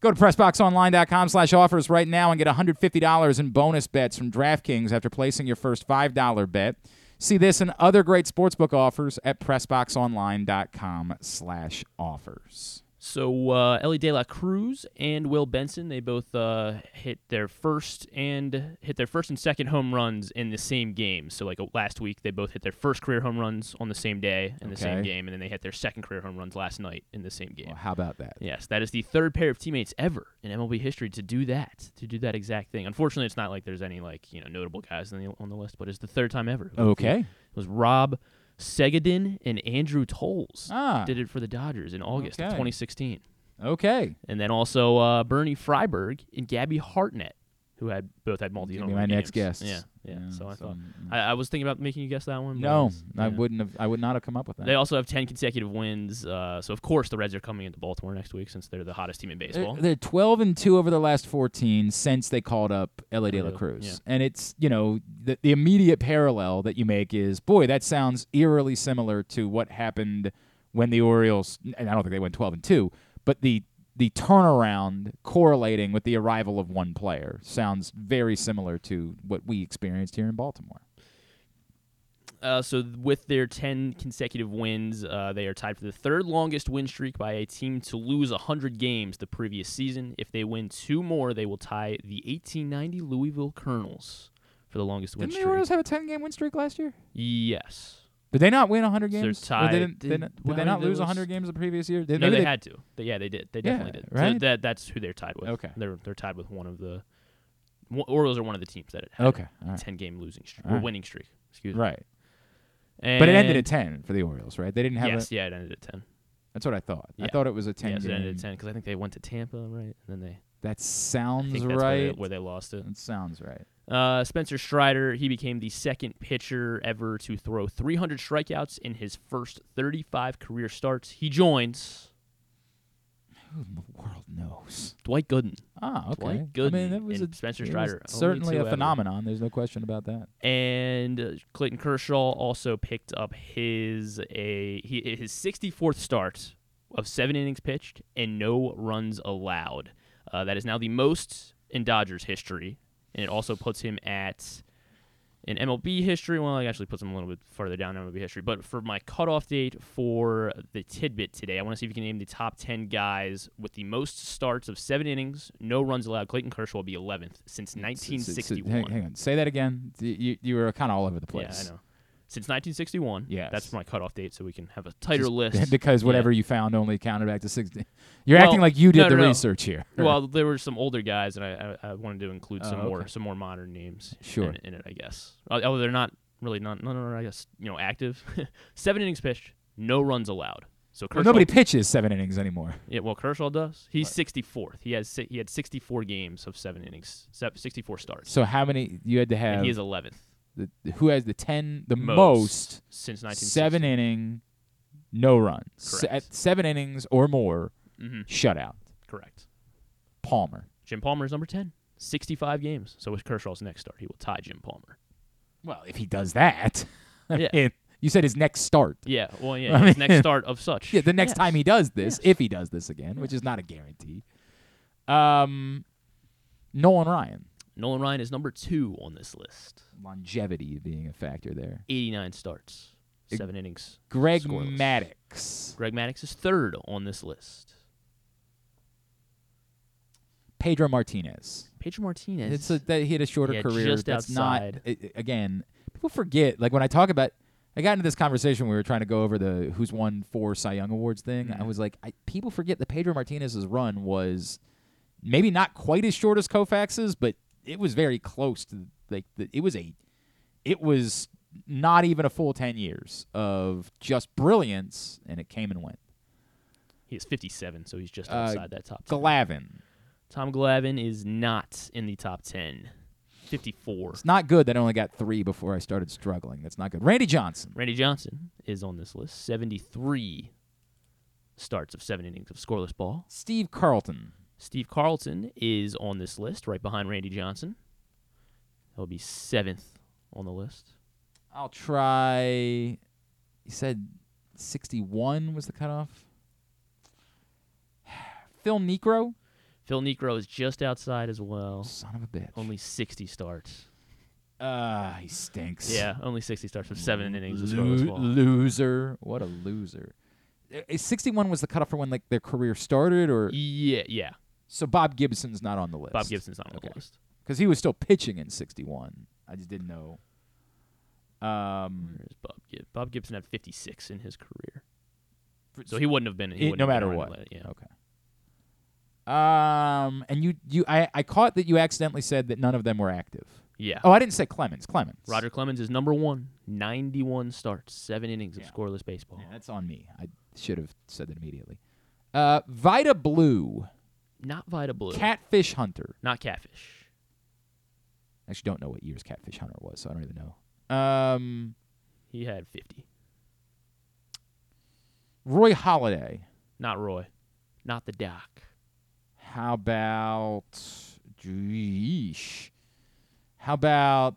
Go to PressBoxOnline.com slash offers right now and get $150 in bonus bets from DraftKings after placing your first $5 bet. See this and other great sportsbook offers at PressBoxOnline.com slash offers. So uh, Elly De La Cruz and Will Benson, they both uh, hit their first and hit their first and second home runs in the same game. So like uh, last week, they both hit their first career home runs on the same day in the same game, and then they hit their second career home runs last night in the same game. Well, how about that? Yes, that is the third pair of teammates ever in MLB history to do that, to do that exact thing. Unfortunately, it's not like there's any like you know notable guys on the on the list, but it's the third time ever. Okay. It was Rob Segedin and Andrew Toles Ah. did it for the Dodgers in August of 2016. Okay. And then also uh, Bernie Friberg and Gabby Hartnett, who had both had multi home my next games. guest. Yeah, yeah. Yeah, so I thought. I, I was thinking about making you guess that one. No, it's- I wouldn't have. I would not have come up with that. They also have 10 consecutive wins. Uh, so of course the Reds are coming into Baltimore next week since they're the hottest team in They're, baseball. they're 12 and 2 over the last 14 since they called up Elly De La Yeah. Cruz. And it's, you know, the, the immediate parallel that you make is, boy, that sounds eerily similar to what happened when the Orioles, and I don't think they went 12 and 2, but the the turnaround correlating with the arrival of one player sounds very similar to what we experienced here in Baltimore. Uh, so with their 10 consecutive wins, uh, they are tied for the third longest win streak by a team to lose 100 games the previous season. If they win two more, they will tie the 1890 Louisville Colonels for the longest win Didn't the streak. Orioles have a 10 game win streak last year? yes. Did they not win 100 So they're games? Tied. They didn't, Did- did, did well, they not lose 100 games the previous year? Did, no, maybe they, had to. They, yeah, they did. They Yeah, definitely did. So right? that that's who they're tied with. Okay. They're they're tied with one of the Orioles are one of the teams that had Okay, a right. 10 game losing streak or right. winning streak. Excuse me. Right. And But it ended at 10 for the Orioles, right? They didn't have Yes, a, yeah, it ended at 10. That's what I thought. I thought it was a 10 Yes, it ended at 10 because I think they went to Tampa, right? And then they That sounds think that's where they, right. where they lost it. That sounds right. Uh, Spencer Strider, he became the second pitcher ever to throw 300 strikeouts in his first 35 career starts. He joins Who in the world knows? Dwight Gooden. Ah, okay. Dwight I mean, that was and a, Spencer Strider. certainly a ever. phenomenon. There's no question about that. And uh, Clayton Kershaw also picked up his a he, his 64th start of seven innings pitched and no runs allowed. Uh, that is now the most in Dodgers history, and it also puts him at in MLB history. Well, it actually puts him a little bit further down in MLB history. But for my cutoff date for the tidbit today, I want to see if you can name the top 10 guys with the most starts of seven innings, no runs allowed. Clayton Kershaw will be 11th since S- s- s- 1961. Hang, hang on. Say that again. You, you were kind of all over the place. Yeah, I know. Since 1961. Yes. That's my cutoff date, so we can have a tighter Just- list. [LAUGHS] because Yeah. whatever you found only counted back to 60. You're Well, acting like you did no, the no, no. research here. [LAUGHS] well, there were some older guys, and I, I, I wanted to include some Oh, more some more modern names. Sure. In, in it, I guess. Although they're not really not no no no I guess you know active. [LAUGHS] Seven innings pitched, no runs allowed. So Kershaw, Well, nobody pitches seven innings anymore. Yeah, well Kershaw does. He's 64th. He has he had 64 games of seven innings, 64 starts. So how many you had to have? and he is 11th. The, who has the 10 the Most most, since 1960. seven inning no runs Se- at seven innings or more Mhm. shutout Correct. palmer Jim Palmer is number 10. 65 games. So with Kershaw's next start, he will tie Jim Palmer. well if he does that [LAUGHS] Yeah. mean, you said his next start Yeah, well, yeah, [LAUGHS] his next start of such. yeah the next Yes. time he does this if he does this again which is not a guarantee um nolan ryan Nolan Ryan is number two on this list. longevity being a factor there 89 starts, seven innings. greg scoreless. maddux Greg Maddux is third on this list. pedro martinez Pedro Martinez. It's a, that he had a shorter Yeah, career. just That's outside. not i- i- again. People forget. Like when I talk about, I got into this conversation. We were trying to go over the who's won four Cy Young awards thing. I Mhm. was like, I, people forget that Pedro Martinez's run was maybe not quite as short as Koufax's, but it was very close to like the, it was a, it was not even a full ten years of just brilliance, and it came and went. he is 57, so he's just Uh, outside that top 10. Glavine, Tom Glavine is not in the top 10. 54. It's not good that I only got three before I started struggling. That's not good. Randy Johnson. Randy Johnson is on this list. 73 starts of seven innings of scoreless ball. Steve Carlton. Steve Carlton is on this list, right behind Randy Johnson. Would be seventh on the list. I'll try. You said 61 was the cutoff. [SIGHS] Phil Niekro. Phil Niekro is just outside as well. Son of a bitch. Only 60 starts. Ah, he stinks. Yeah, only 60 starts of seven innings Lo- scoreless ball. loser. What a loser. Uh, uh, 61 was the cutoff for when like their career started, or Yeah, yeah. So Bob Gibson's not on the list. Bob Gibson's not on Okay. the list. because he was still pitching in 61. I just didn't know. Um, Where's Bob Gibson? Bob Gibson had 56 in his career. So he wouldn't have been. He it- no matter what. Yeah. Okay. Um, and you, you, I, I caught that you accidentally said that none of them were active. Yeah. Oh, I didn't say Clemens. Clemens. Roger Clemens is number one. 91 starts, seven innings Yeah. of scoreless baseball. Yeah, that's on me. I should have said that immediately. Uh, Vida Blue, Not Vida Blue. Catfish Hunter. Not Catfish. I actually don't know what year's Catfish Hunter was, so I don't even know. Um, He had 50. Roy Halladay. Not Roy. Not the Doc. How about Geesh. How about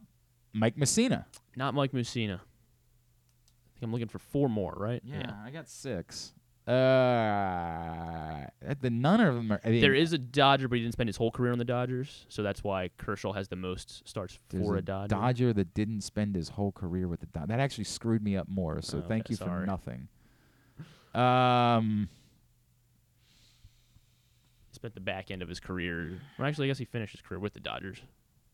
Mike Mussina? Not Mike Mussina. I think I'm looking for four more, right? Yeah, I got six. Uh, the none of them are. I mean, There is a Dodger, but he didn't spend his whole career on the Dodgers, so that's why Kershaw has the most starts for a a Dodger. Dodger that didn't spend his whole career with the Dodgers. That actually screwed me up more. So Okay, thank you for nothing. Um, He spent the back end of his career. Well, actually, I guess he finished his career with the Dodgers,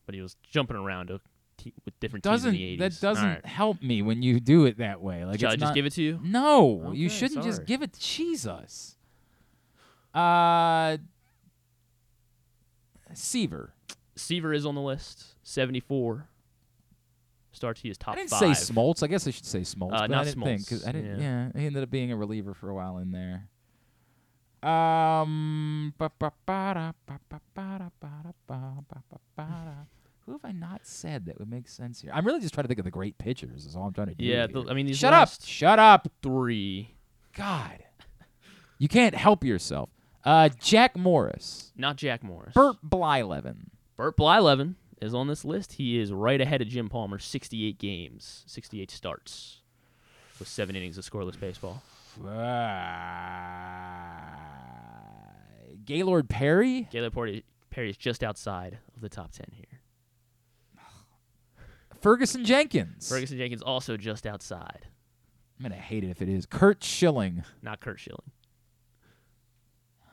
but he was jumping around to, te- with different doesn't teams in the 80s. that doesn't All right. help me when you do it that way? Like Shall it's I just not- give it to you? No, you shouldn't just give it. To Jesus. Uh, Seaver. Seaver is on the list. 74 starts. He is top I didn't five. say Smoltz. I guess I should say Smoltz. Uh, but not I didn't think 'cause I Smoltz, didn't. yeah. Yeah. he ended up being a reliever for a while in there. Um. Who have I not said that would make sense here? I'm really just trying to think of the great pitchers. Is all I'm trying to do. Yeah, the- I mean, these shut up. Shut up. three. God. You can't help yourself. Uh, Jack Morris, Not Jack Morris. Bert Blyleven. Bert Blyleven is on this list. He is right ahead of Jim Palmer. 68 games, 68 starts, with seven innings of scoreless baseball. Uh, Gaylord Perry. Gaylord Perry, Perry is just outside of the top 10 here. Ferguson Jenkins. Ferguson Jenkins also just outside. I'm gonna hate it if it is. Curt Schilling. Not Curt Schilling.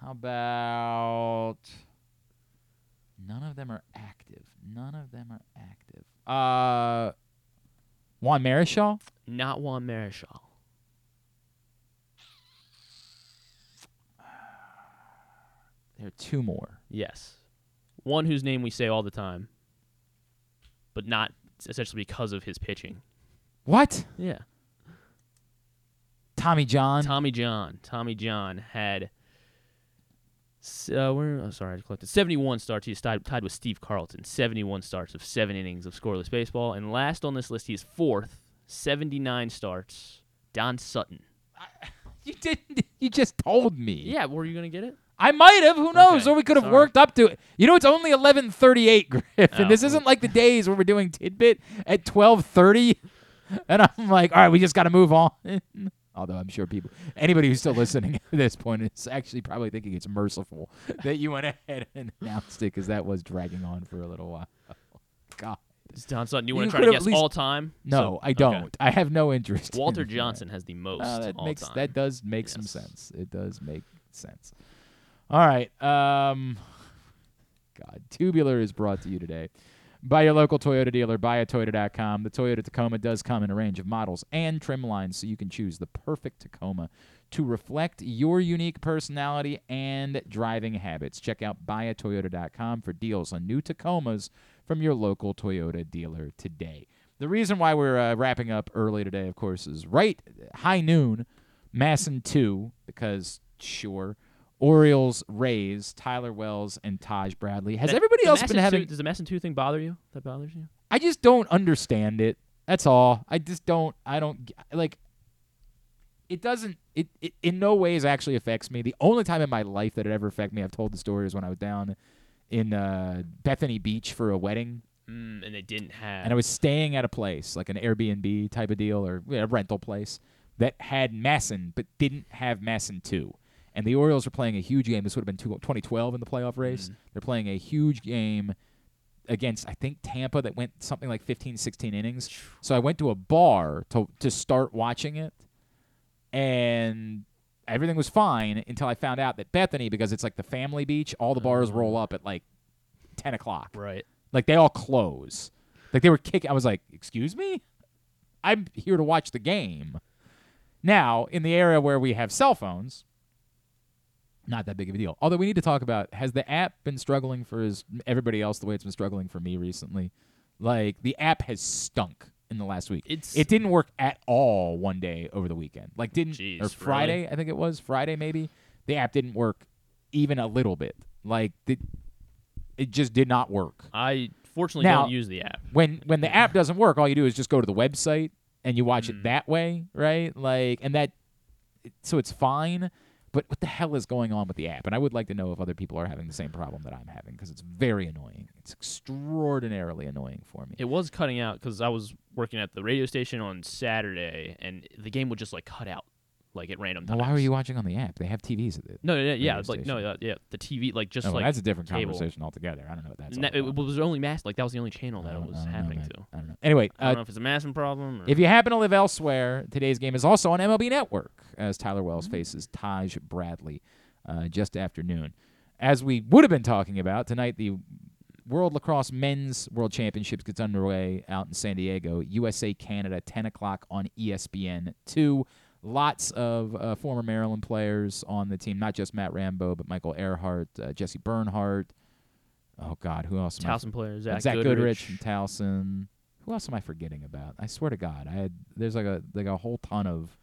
How about? None of them are active. None of them are active. Uh, Juan Marichal. Not Juan Marichal. There are two more. Yes. One whose name we say all the time, but not essentially because of his pitching. What? Yeah. Tommy John. Tommy John. Tommy John had. Uh, where, oh, sorry, I collected 71 starts. He's tied, tied with Steve Carlton. 71 starts of seven innings of scoreless baseball. And last on this list, he is fourth. 79 starts. Don Sutton. [LAUGHS] You didn't. You just told me. Yeah, were you going to get it? I might have. Who knows? Okay, Or we could have sorry. worked up to it. You know, it's only eleven thirty-eight, [LAUGHS] Griff, and Oh, this isn't like the days where we're doing tidbit at twelve thirty, [LAUGHS] and I'm like, all right, we just got to move on. [LAUGHS] Although I'm sure people, anybody who's still listening at this point is actually probably thinking it's merciful that you went ahead and announced it because that was dragging on for a little while. God, Don Sutton. You You want to try to guess least- all time? no, So- I don't. I have no interest. Walter in. Johnson has the uh, most. Oh, that all makes time. that does make some sense. It does make sense. All right. Um God, Tubular is brought to you today by your local Toyota dealer, buyatoyota.com. The Toyota Tacoma does come in a range of models and trim lines, so you can choose the perfect Tacoma to reflect your unique personality and driving habits. Check out buyatoyota.com for deals on new Tacomas from your local Toyota dealer today. The reason why we're uh, wrapping up early today, of course, is right high noon, MASN 2, because sure, Orioles, Rays, Tyler Wells, and Taj Bradley. Has That- everybody else been having? Two, does the two thing bother you? That bothers you? I just don't understand it. That's all. I just don't. I don't like. It doesn't. It, it in no ways actually affects me. The only time in my life that it ever affected me, I've told the story, is when I was down in uh, Bethany Beach for a wedding, Mm, and they didn't have. and I was staying at a place like an Airbnb type of deal or a rental place that had MASN but didn't have MASN two. And the Orioles are playing a huge game. This would have been 2012 in the playoff race. Mm-hmm. They're playing a huge game against I think Tampa that went something like 15 16 innings. So I went to a bar to to start watching it and everything was fine until I found out that Bethany because it's like the family beach, all the mm-hmm. bars roll up at like 10 o'clock. right. Like they all close. Like they were kicking. I was like, "Excuse me, I'm here to watch the game." Now, in the area where we have cell phones, not that big of a deal. Although we need to talk about has the app been struggling for as everybody else the way it's been struggling for me recently? Like the app has stunk in the last week. It's- it didn't work at all one day over the weekend. Like didn't Jeez, or really? Friday, I think it was Friday maybe. The app didn't work even a little bit. Like the, it just did not work I fortunately Now- don't use the app. when when the app doesn't work, all you do is just go to the website and you watch Mm. it that way, right? Like, and that, so it's fine. But what the hell is going on with the app? And I would like to know if other people are having the same problem that I'm having because it's very annoying. It's extraordinarily annoying for me. It was cutting out because I was working at the radio station on Saturday, and the game would just like cut out, like at random times. why were you watching on the app? They have TVs at it. No, no, no, yeah, radio it's like no, uh, yeah, the TV, like just Oh, well, like that's a different cable. conversation altogether. I don't know what that's. That- it was only mass, like that was the only channel that it was don't know, happening to. I don't know. Anyway, I don't uh, know if it's a massive problem. Or, If you happen to live elsewhere, today's game is also on MLB Network as Tyler Wells Mm-hmm. faces Taj Bradley uh, just after noon. As we would have been talking about tonight, the World Lacrosse Men's World Championships gets underway out in San Diego. USA Canada, 10 o'clock on ESPN two. Lots of uh, former Maryland players on the team, not just Matt Rambo, but Michael Ehrhardt, uh, Jesse Bernhardt. Oh God, who else? am I Towson players, Zach, Zach Goodrich. and Towson. Who else am I forgetting about? I swear to God, I had there's like a like a whole ton of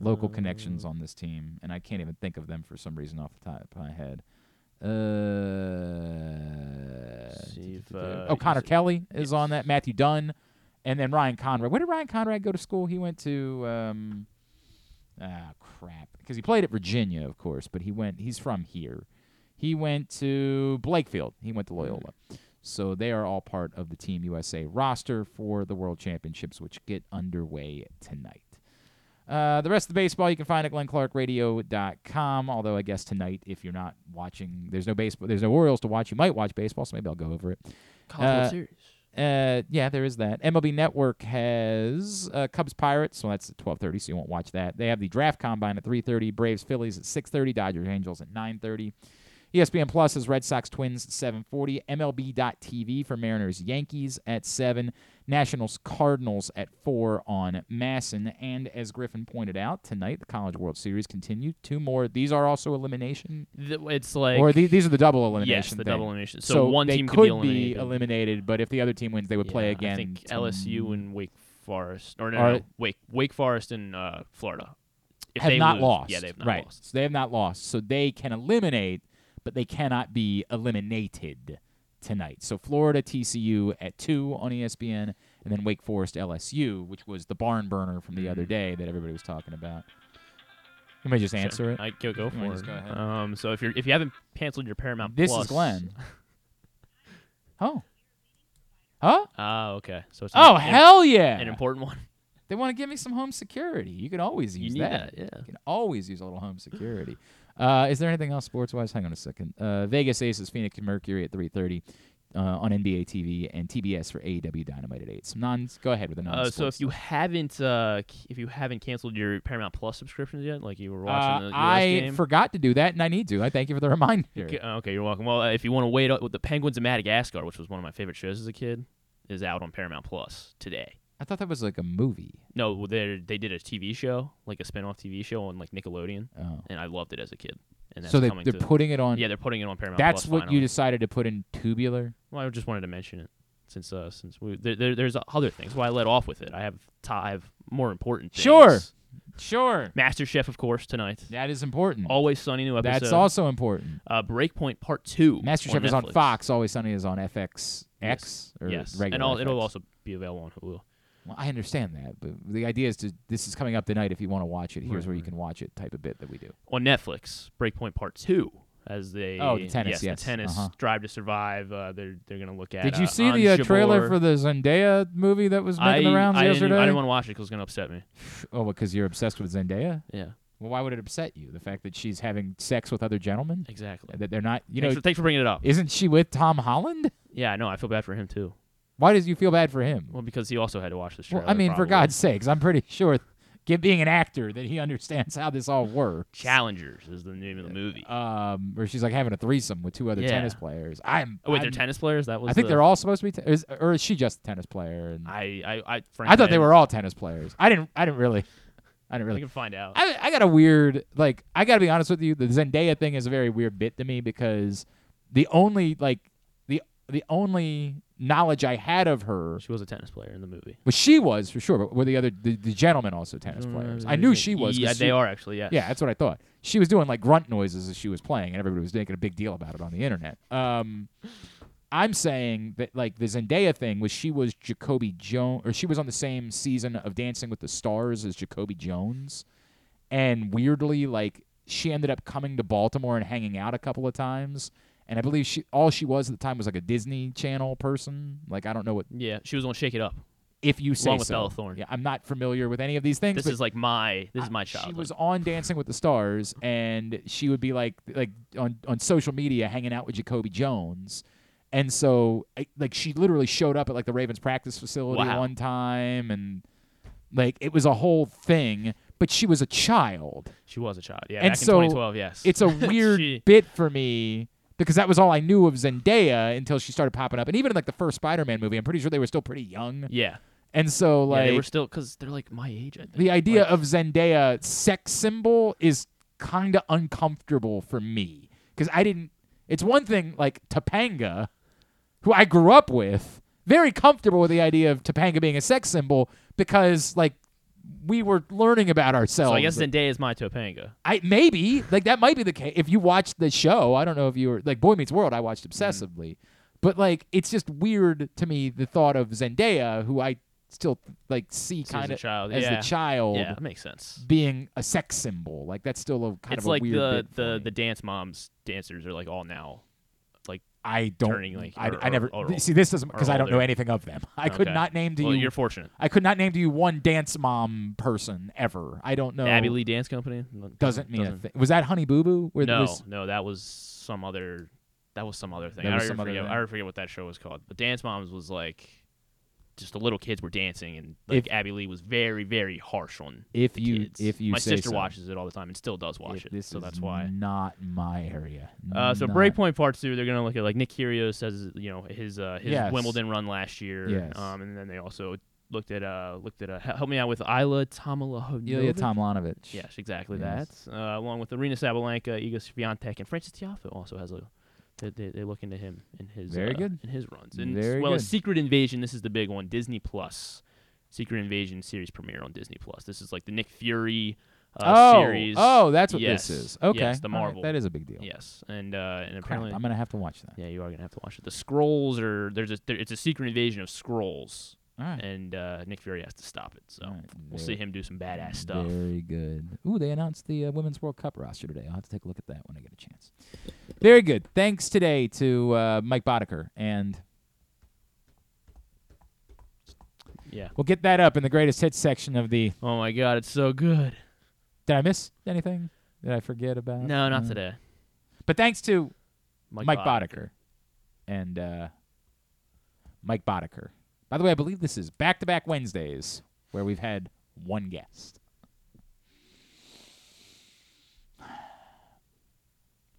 local connections Uh. on this team, and I can't even think of them for some reason off the top of my head. Uh, if, uh, oh, Connor Kelly is on that. Matthew Dunn, and then Ryan Conrad. Where did Ryan Conrad go to school? He went to um, ah crap, because he played at Virginia, of course, but he went. He's from here. He went to Blakefield. He went to Loyola. So they are all part of the Team USA roster for the World Championships, which get underway tonight. Uh, the rest of the baseball you can find at glennclarkradio.com. Although I guess tonight, if you're not watching, there's no baseball, there's no Orioles to watch. You might watch baseball, so maybe I'll go over it. College World Uh, Series. Uh, yeah, there is that. MLB Network has uh, Cubs Pirates, so that's at twelve thirty, so you won't watch that. They have the Draft Combine at three thirty, Braves Phillies at six thirty, Dodgers Angels at nine thirty. ESPN Plus is Red Sox Twins at seven forty, MLB.TV for Mariners Yankees at seven, Nationals Cardinals at four on MASN, and as Griffin pointed out tonight, the College World Series continued. Two more. These are also elimination, It's like or the, these are the double elimination. yes, the thing. double elimination. So, one they team could could be eliminated. eliminated, but if the other team wins, they would play again. I think LSU and Wake Forest, or no, Are- no, Wake Wake Forest and uh, Florida. If have they not lose- lost. Yeah, they have not right. lost. So they have not lost. So they can eliminate, but they cannot be eliminated tonight. So Florida TCU at two on ESPN, and then Wake Forest LSU, which was the barn burner from the other Mm-hmm. day that everybody was talking about. You may just answer Sure. it. I go go for it. go? Um, so if you're if you haven't canceled your Paramount This Plus, is Glenn. [LAUGHS] Oh. Huh? Ah, okay. So it's Oh an, hell yeah! an important one. [LAUGHS] They want to give me some home security. You can always use that. that, yeah. You can always use a little home security. Uh, is there anything else sports wise? Hang on a second. Uh, Vegas Aces, Phoenix Mercury at 3:30 uh, on NBA TV and TBS for AEW Dynamite at 8. Some non. Go ahead with the non. Uh, so if you haven't uh, if you haven't canceled your Paramount Plus subscriptions yet, like you were watching uh, the US I forgot to do that, and I need to. I thank you for the [LAUGHS] reminder. Okay, okay, you're welcome. Well, uh, if you want to wait, the Penguins of Madagascar, which was one of my favorite shows as a kid, is out on Paramount Plus today. I thought that was like a movie. No, they they did a TV show, like a spin-off TV show on like Nickelodeon, Oh. and I loved it as a kid. And that's So they, they're to, putting it on. Yeah, they're putting it on Paramount. That's Plus what finally. you decided to put in tubular. Well, I just wanted to mention it since uh since we there, there, there's other things. Why I let off with it. I have t- I have more important things. Sure. Sure. Master Chef, of course, tonight. That is important. Always Sunny new episode. That's also important. Uh, Breakpoint Part Two. Master Chef is on Fox. Always Sunny is on FX Yes. Or yes, regular and all, it'll also be available on Hulu. Well, I understand that, but the idea is to this is coming up tonight. If you want to watch it, here's Right, where you can watch it. Type of bit that we do. on Netflix. Breakpoint Part Two, as they Oh, the tennis, yes, yes, the tennis uh-huh. Drive to Survive. Uh, they're they're gonna look at. Did you uh, see the uh, trailer for the Zendaya movie that was I, making the rounds I yesterday? Didn't, I didn't want to watch it because it's gonna upset me. [SIGHS] oh, because you're obsessed with Zendaya. Yeah, Well, why would it upset you? The fact that she's having sex with other gentlemen? exactly. That they're not. You thanks, know, for, thanks for bringing it up. isn't she with Tom Holland? Yeah, I know. I feel bad for him too. Why does you feel bad for him? Well, because he also had to watch this Well. I mean, for. God's sakes, I'm pretty sure, get being an actor, that he understands how this all works. Challengers is the name of the movie. Um, where she's like having a threesome with two other Yeah. tennis players. I'm. oh wait, they're tennis players. That was. I think the- they're all supposed to be, te- is, or is she just a tennis player? And I I I, frankly, I thought they were all tennis players. I didn't. I didn't really. I didn't really. can find out. I, I got a weird like. I got to be honest with you. The Zendaya thing is a very weird bit to me because the only like the only knowledge I had of her she was a tennis player in the movie. well, she was for sure, but were the other the, the gentlemen also tennis players? I knew she was. 'cause Yeah, she- they are actually. Yeah. Yeah, that's what I thought. She was doing like grunt noises as she was playing, and everybody was making a big deal about it on the internet. Um, I'm saying that like the Zendaya thing was she was Jacoby Jones, or she was on the same season of Dancing with the Stars as Jacoby Jones, and weirdly like she ended up coming to Baltimore and hanging out a couple of times. And I believe she all she was at the time was like a Disney Channel person. Like I don't know what Yeah, she was on Shake It Up. if you say Along with so. Bella Thorne. Yeah, I'm not familiar with any of these things. This is like my this is I- my She childhood. was on Dancing with the Stars, and she would be like like on on social media hanging out with Jacoby Jones, and so I- like she literally showed up at like the Ravens practice facility Wow. one time, and like it was a whole thing. But she was a child. She was a child. Yeah, And back so in 2012. Yes. It's a [LAUGHS] weird She- [LAUGHS] bit for me because that was all I knew of Zendaya until she started popping up, and even in like the first Spider-Man movie, I'm pretty sure they were still pretty young, Yeah. and so yeah, like they were still because they're like my age. I think. the idea Like, of Zendaya sex symbol is kind of uncomfortable for me because I didn't. It's one thing like Topanga, who I grew up with, very comfortable with the idea of Topanga being a sex symbol because like we were learning about ourselves. So I guess Zendaya is my Topanga. I maybe like that might be the case if you watched the show. I don't know if you were like Boy Meets World. I watched mm-hmm. obsessively, but like it's just weird to me the thought of Zendaya, who I still like see kind a of child, as yeah. the child Yeah, that makes sense. being a sex symbol. Like that's still a kind it's of a like weird the the the dance moms dancers are like all now. I don't. turning, like, I, or- I never or- or- see this doesn't because I don't know anything of them. I could Okay. not name to well, you. you're fortunate. I could not name to you one dance mom person ever. I don't know. Abby Lee Dance Company doesn't mean doesn't- thing. Was that Honey Boo Boo? Where No, was- no, that was some other. That was some other thing. I was already other forget. thing. I already forget what that show was called. But Dance Moms was like, just the little kids were dancing, and like If- Abby Lee was very, very harsh on If the you- kids. if you my sister so. watches it all the time and still does watch If it, so that's why. not my area. Uh, so Not- Breakpoint Part Two, they're gonna look at like Nick Kyrgios says you know his uh, his Yes. Wimbledon run last year, Yes. um, and then they also looked at uh looked at uh, help me out with Isla Tomalahovic. Ilya Tomlanovich. Yes, exactly Yes. that. Uh, along with Aryna Sabalenka, Iga Swiatek, and Frances Tiafoe also has a. They, they, look into him in his Very uh, good. in his runs, and Very well as good. Secret Invasion. This is the big one, Disney Plus. Secret Invasion series premiere on Disney Plus. This is like the Nick Fury uh, oh, series. oh, that's what yes. this is. Okay, yes, the All right, Marvel. That is a big deal. Yes, and uh, and Crap, apparently I'm gonna have to watch that. yeah, you are gonna have to watch it. The Skrulls are there's a there, it's a secret invasion of Skrulls, right. and uh, Nick Fury has to stop it. So right, we'll see him do some badass stuff. Very good. Ooh, they announced the uh, Women's World Cup roster today. I'll have to take a look at that when I get a chance. Very good. Thanks today to uh, Mike Boddicker. And Yeah. we'll get that up in the greatest hits section of the. Oh my God, it's so good. Did I miss anything? Did I forget about? No, not Uh, today. But thanks to Mike, Mike, Boddicker. Boddicker. and uh, Mike Boddicker. By the way, I believe this is back to back Wednesdays where we've had one guest. [SIGHS]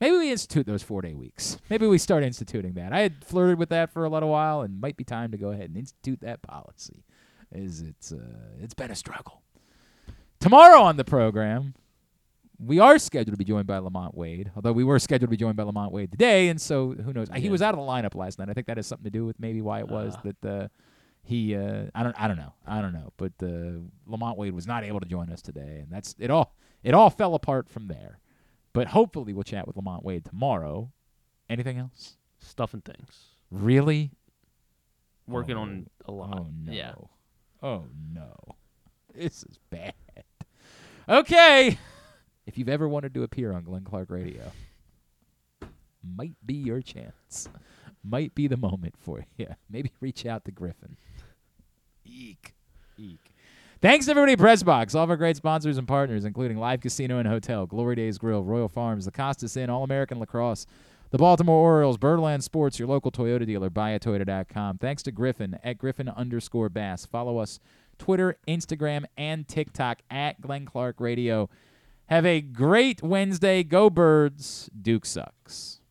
Maybe we institute those four day weeks. Maybe we start instituting that. I had flirted with that for a little while, and might be time to go ahead and institute that policy. Is it's uh, it's been a struggle. Tomorrow on the program, we are scheduled to be joined by LaMonte Wade, although we were scheduled to be joined by LaMonte Wade today, and so who knows? He was out of the lineup last night. I think that has something to do with maybe why it was Ah. that uh, he uh, I don't I don't know I don't know, but uh, LaMonte Wade was not able to join us today, and that's it all. It all fell apart from there. But hopefully we'll chat with LaMonte Wade tomorrow. Anything else? Stuff and things. Really? Working Oh, on a lot. Oh no. Yeah. Oh no. This is bad. Okay. If you've ever wanted to appear on Glenn Clark Radio, might be your chance. Might be the moment for you. Maybe reach out to Griffin. Eek. Eek. Thanks to everybody at Pressbox, all of our great sponsors and partners, including Live Casino and Hotel, Glory Days Grill, Royal Farms, the Costas Inn, All American Lacrosse, the Baltimore Orioles, Birdland Sports, your local Toyota dealer, buyatoyota.com. Thanks to Griffin at Griffin underscore Bass. Follow us Twitter, Instagram, and TikTok at Glenn Clark Radio. Have a great Wednesday. Go Birds. Duke sucks.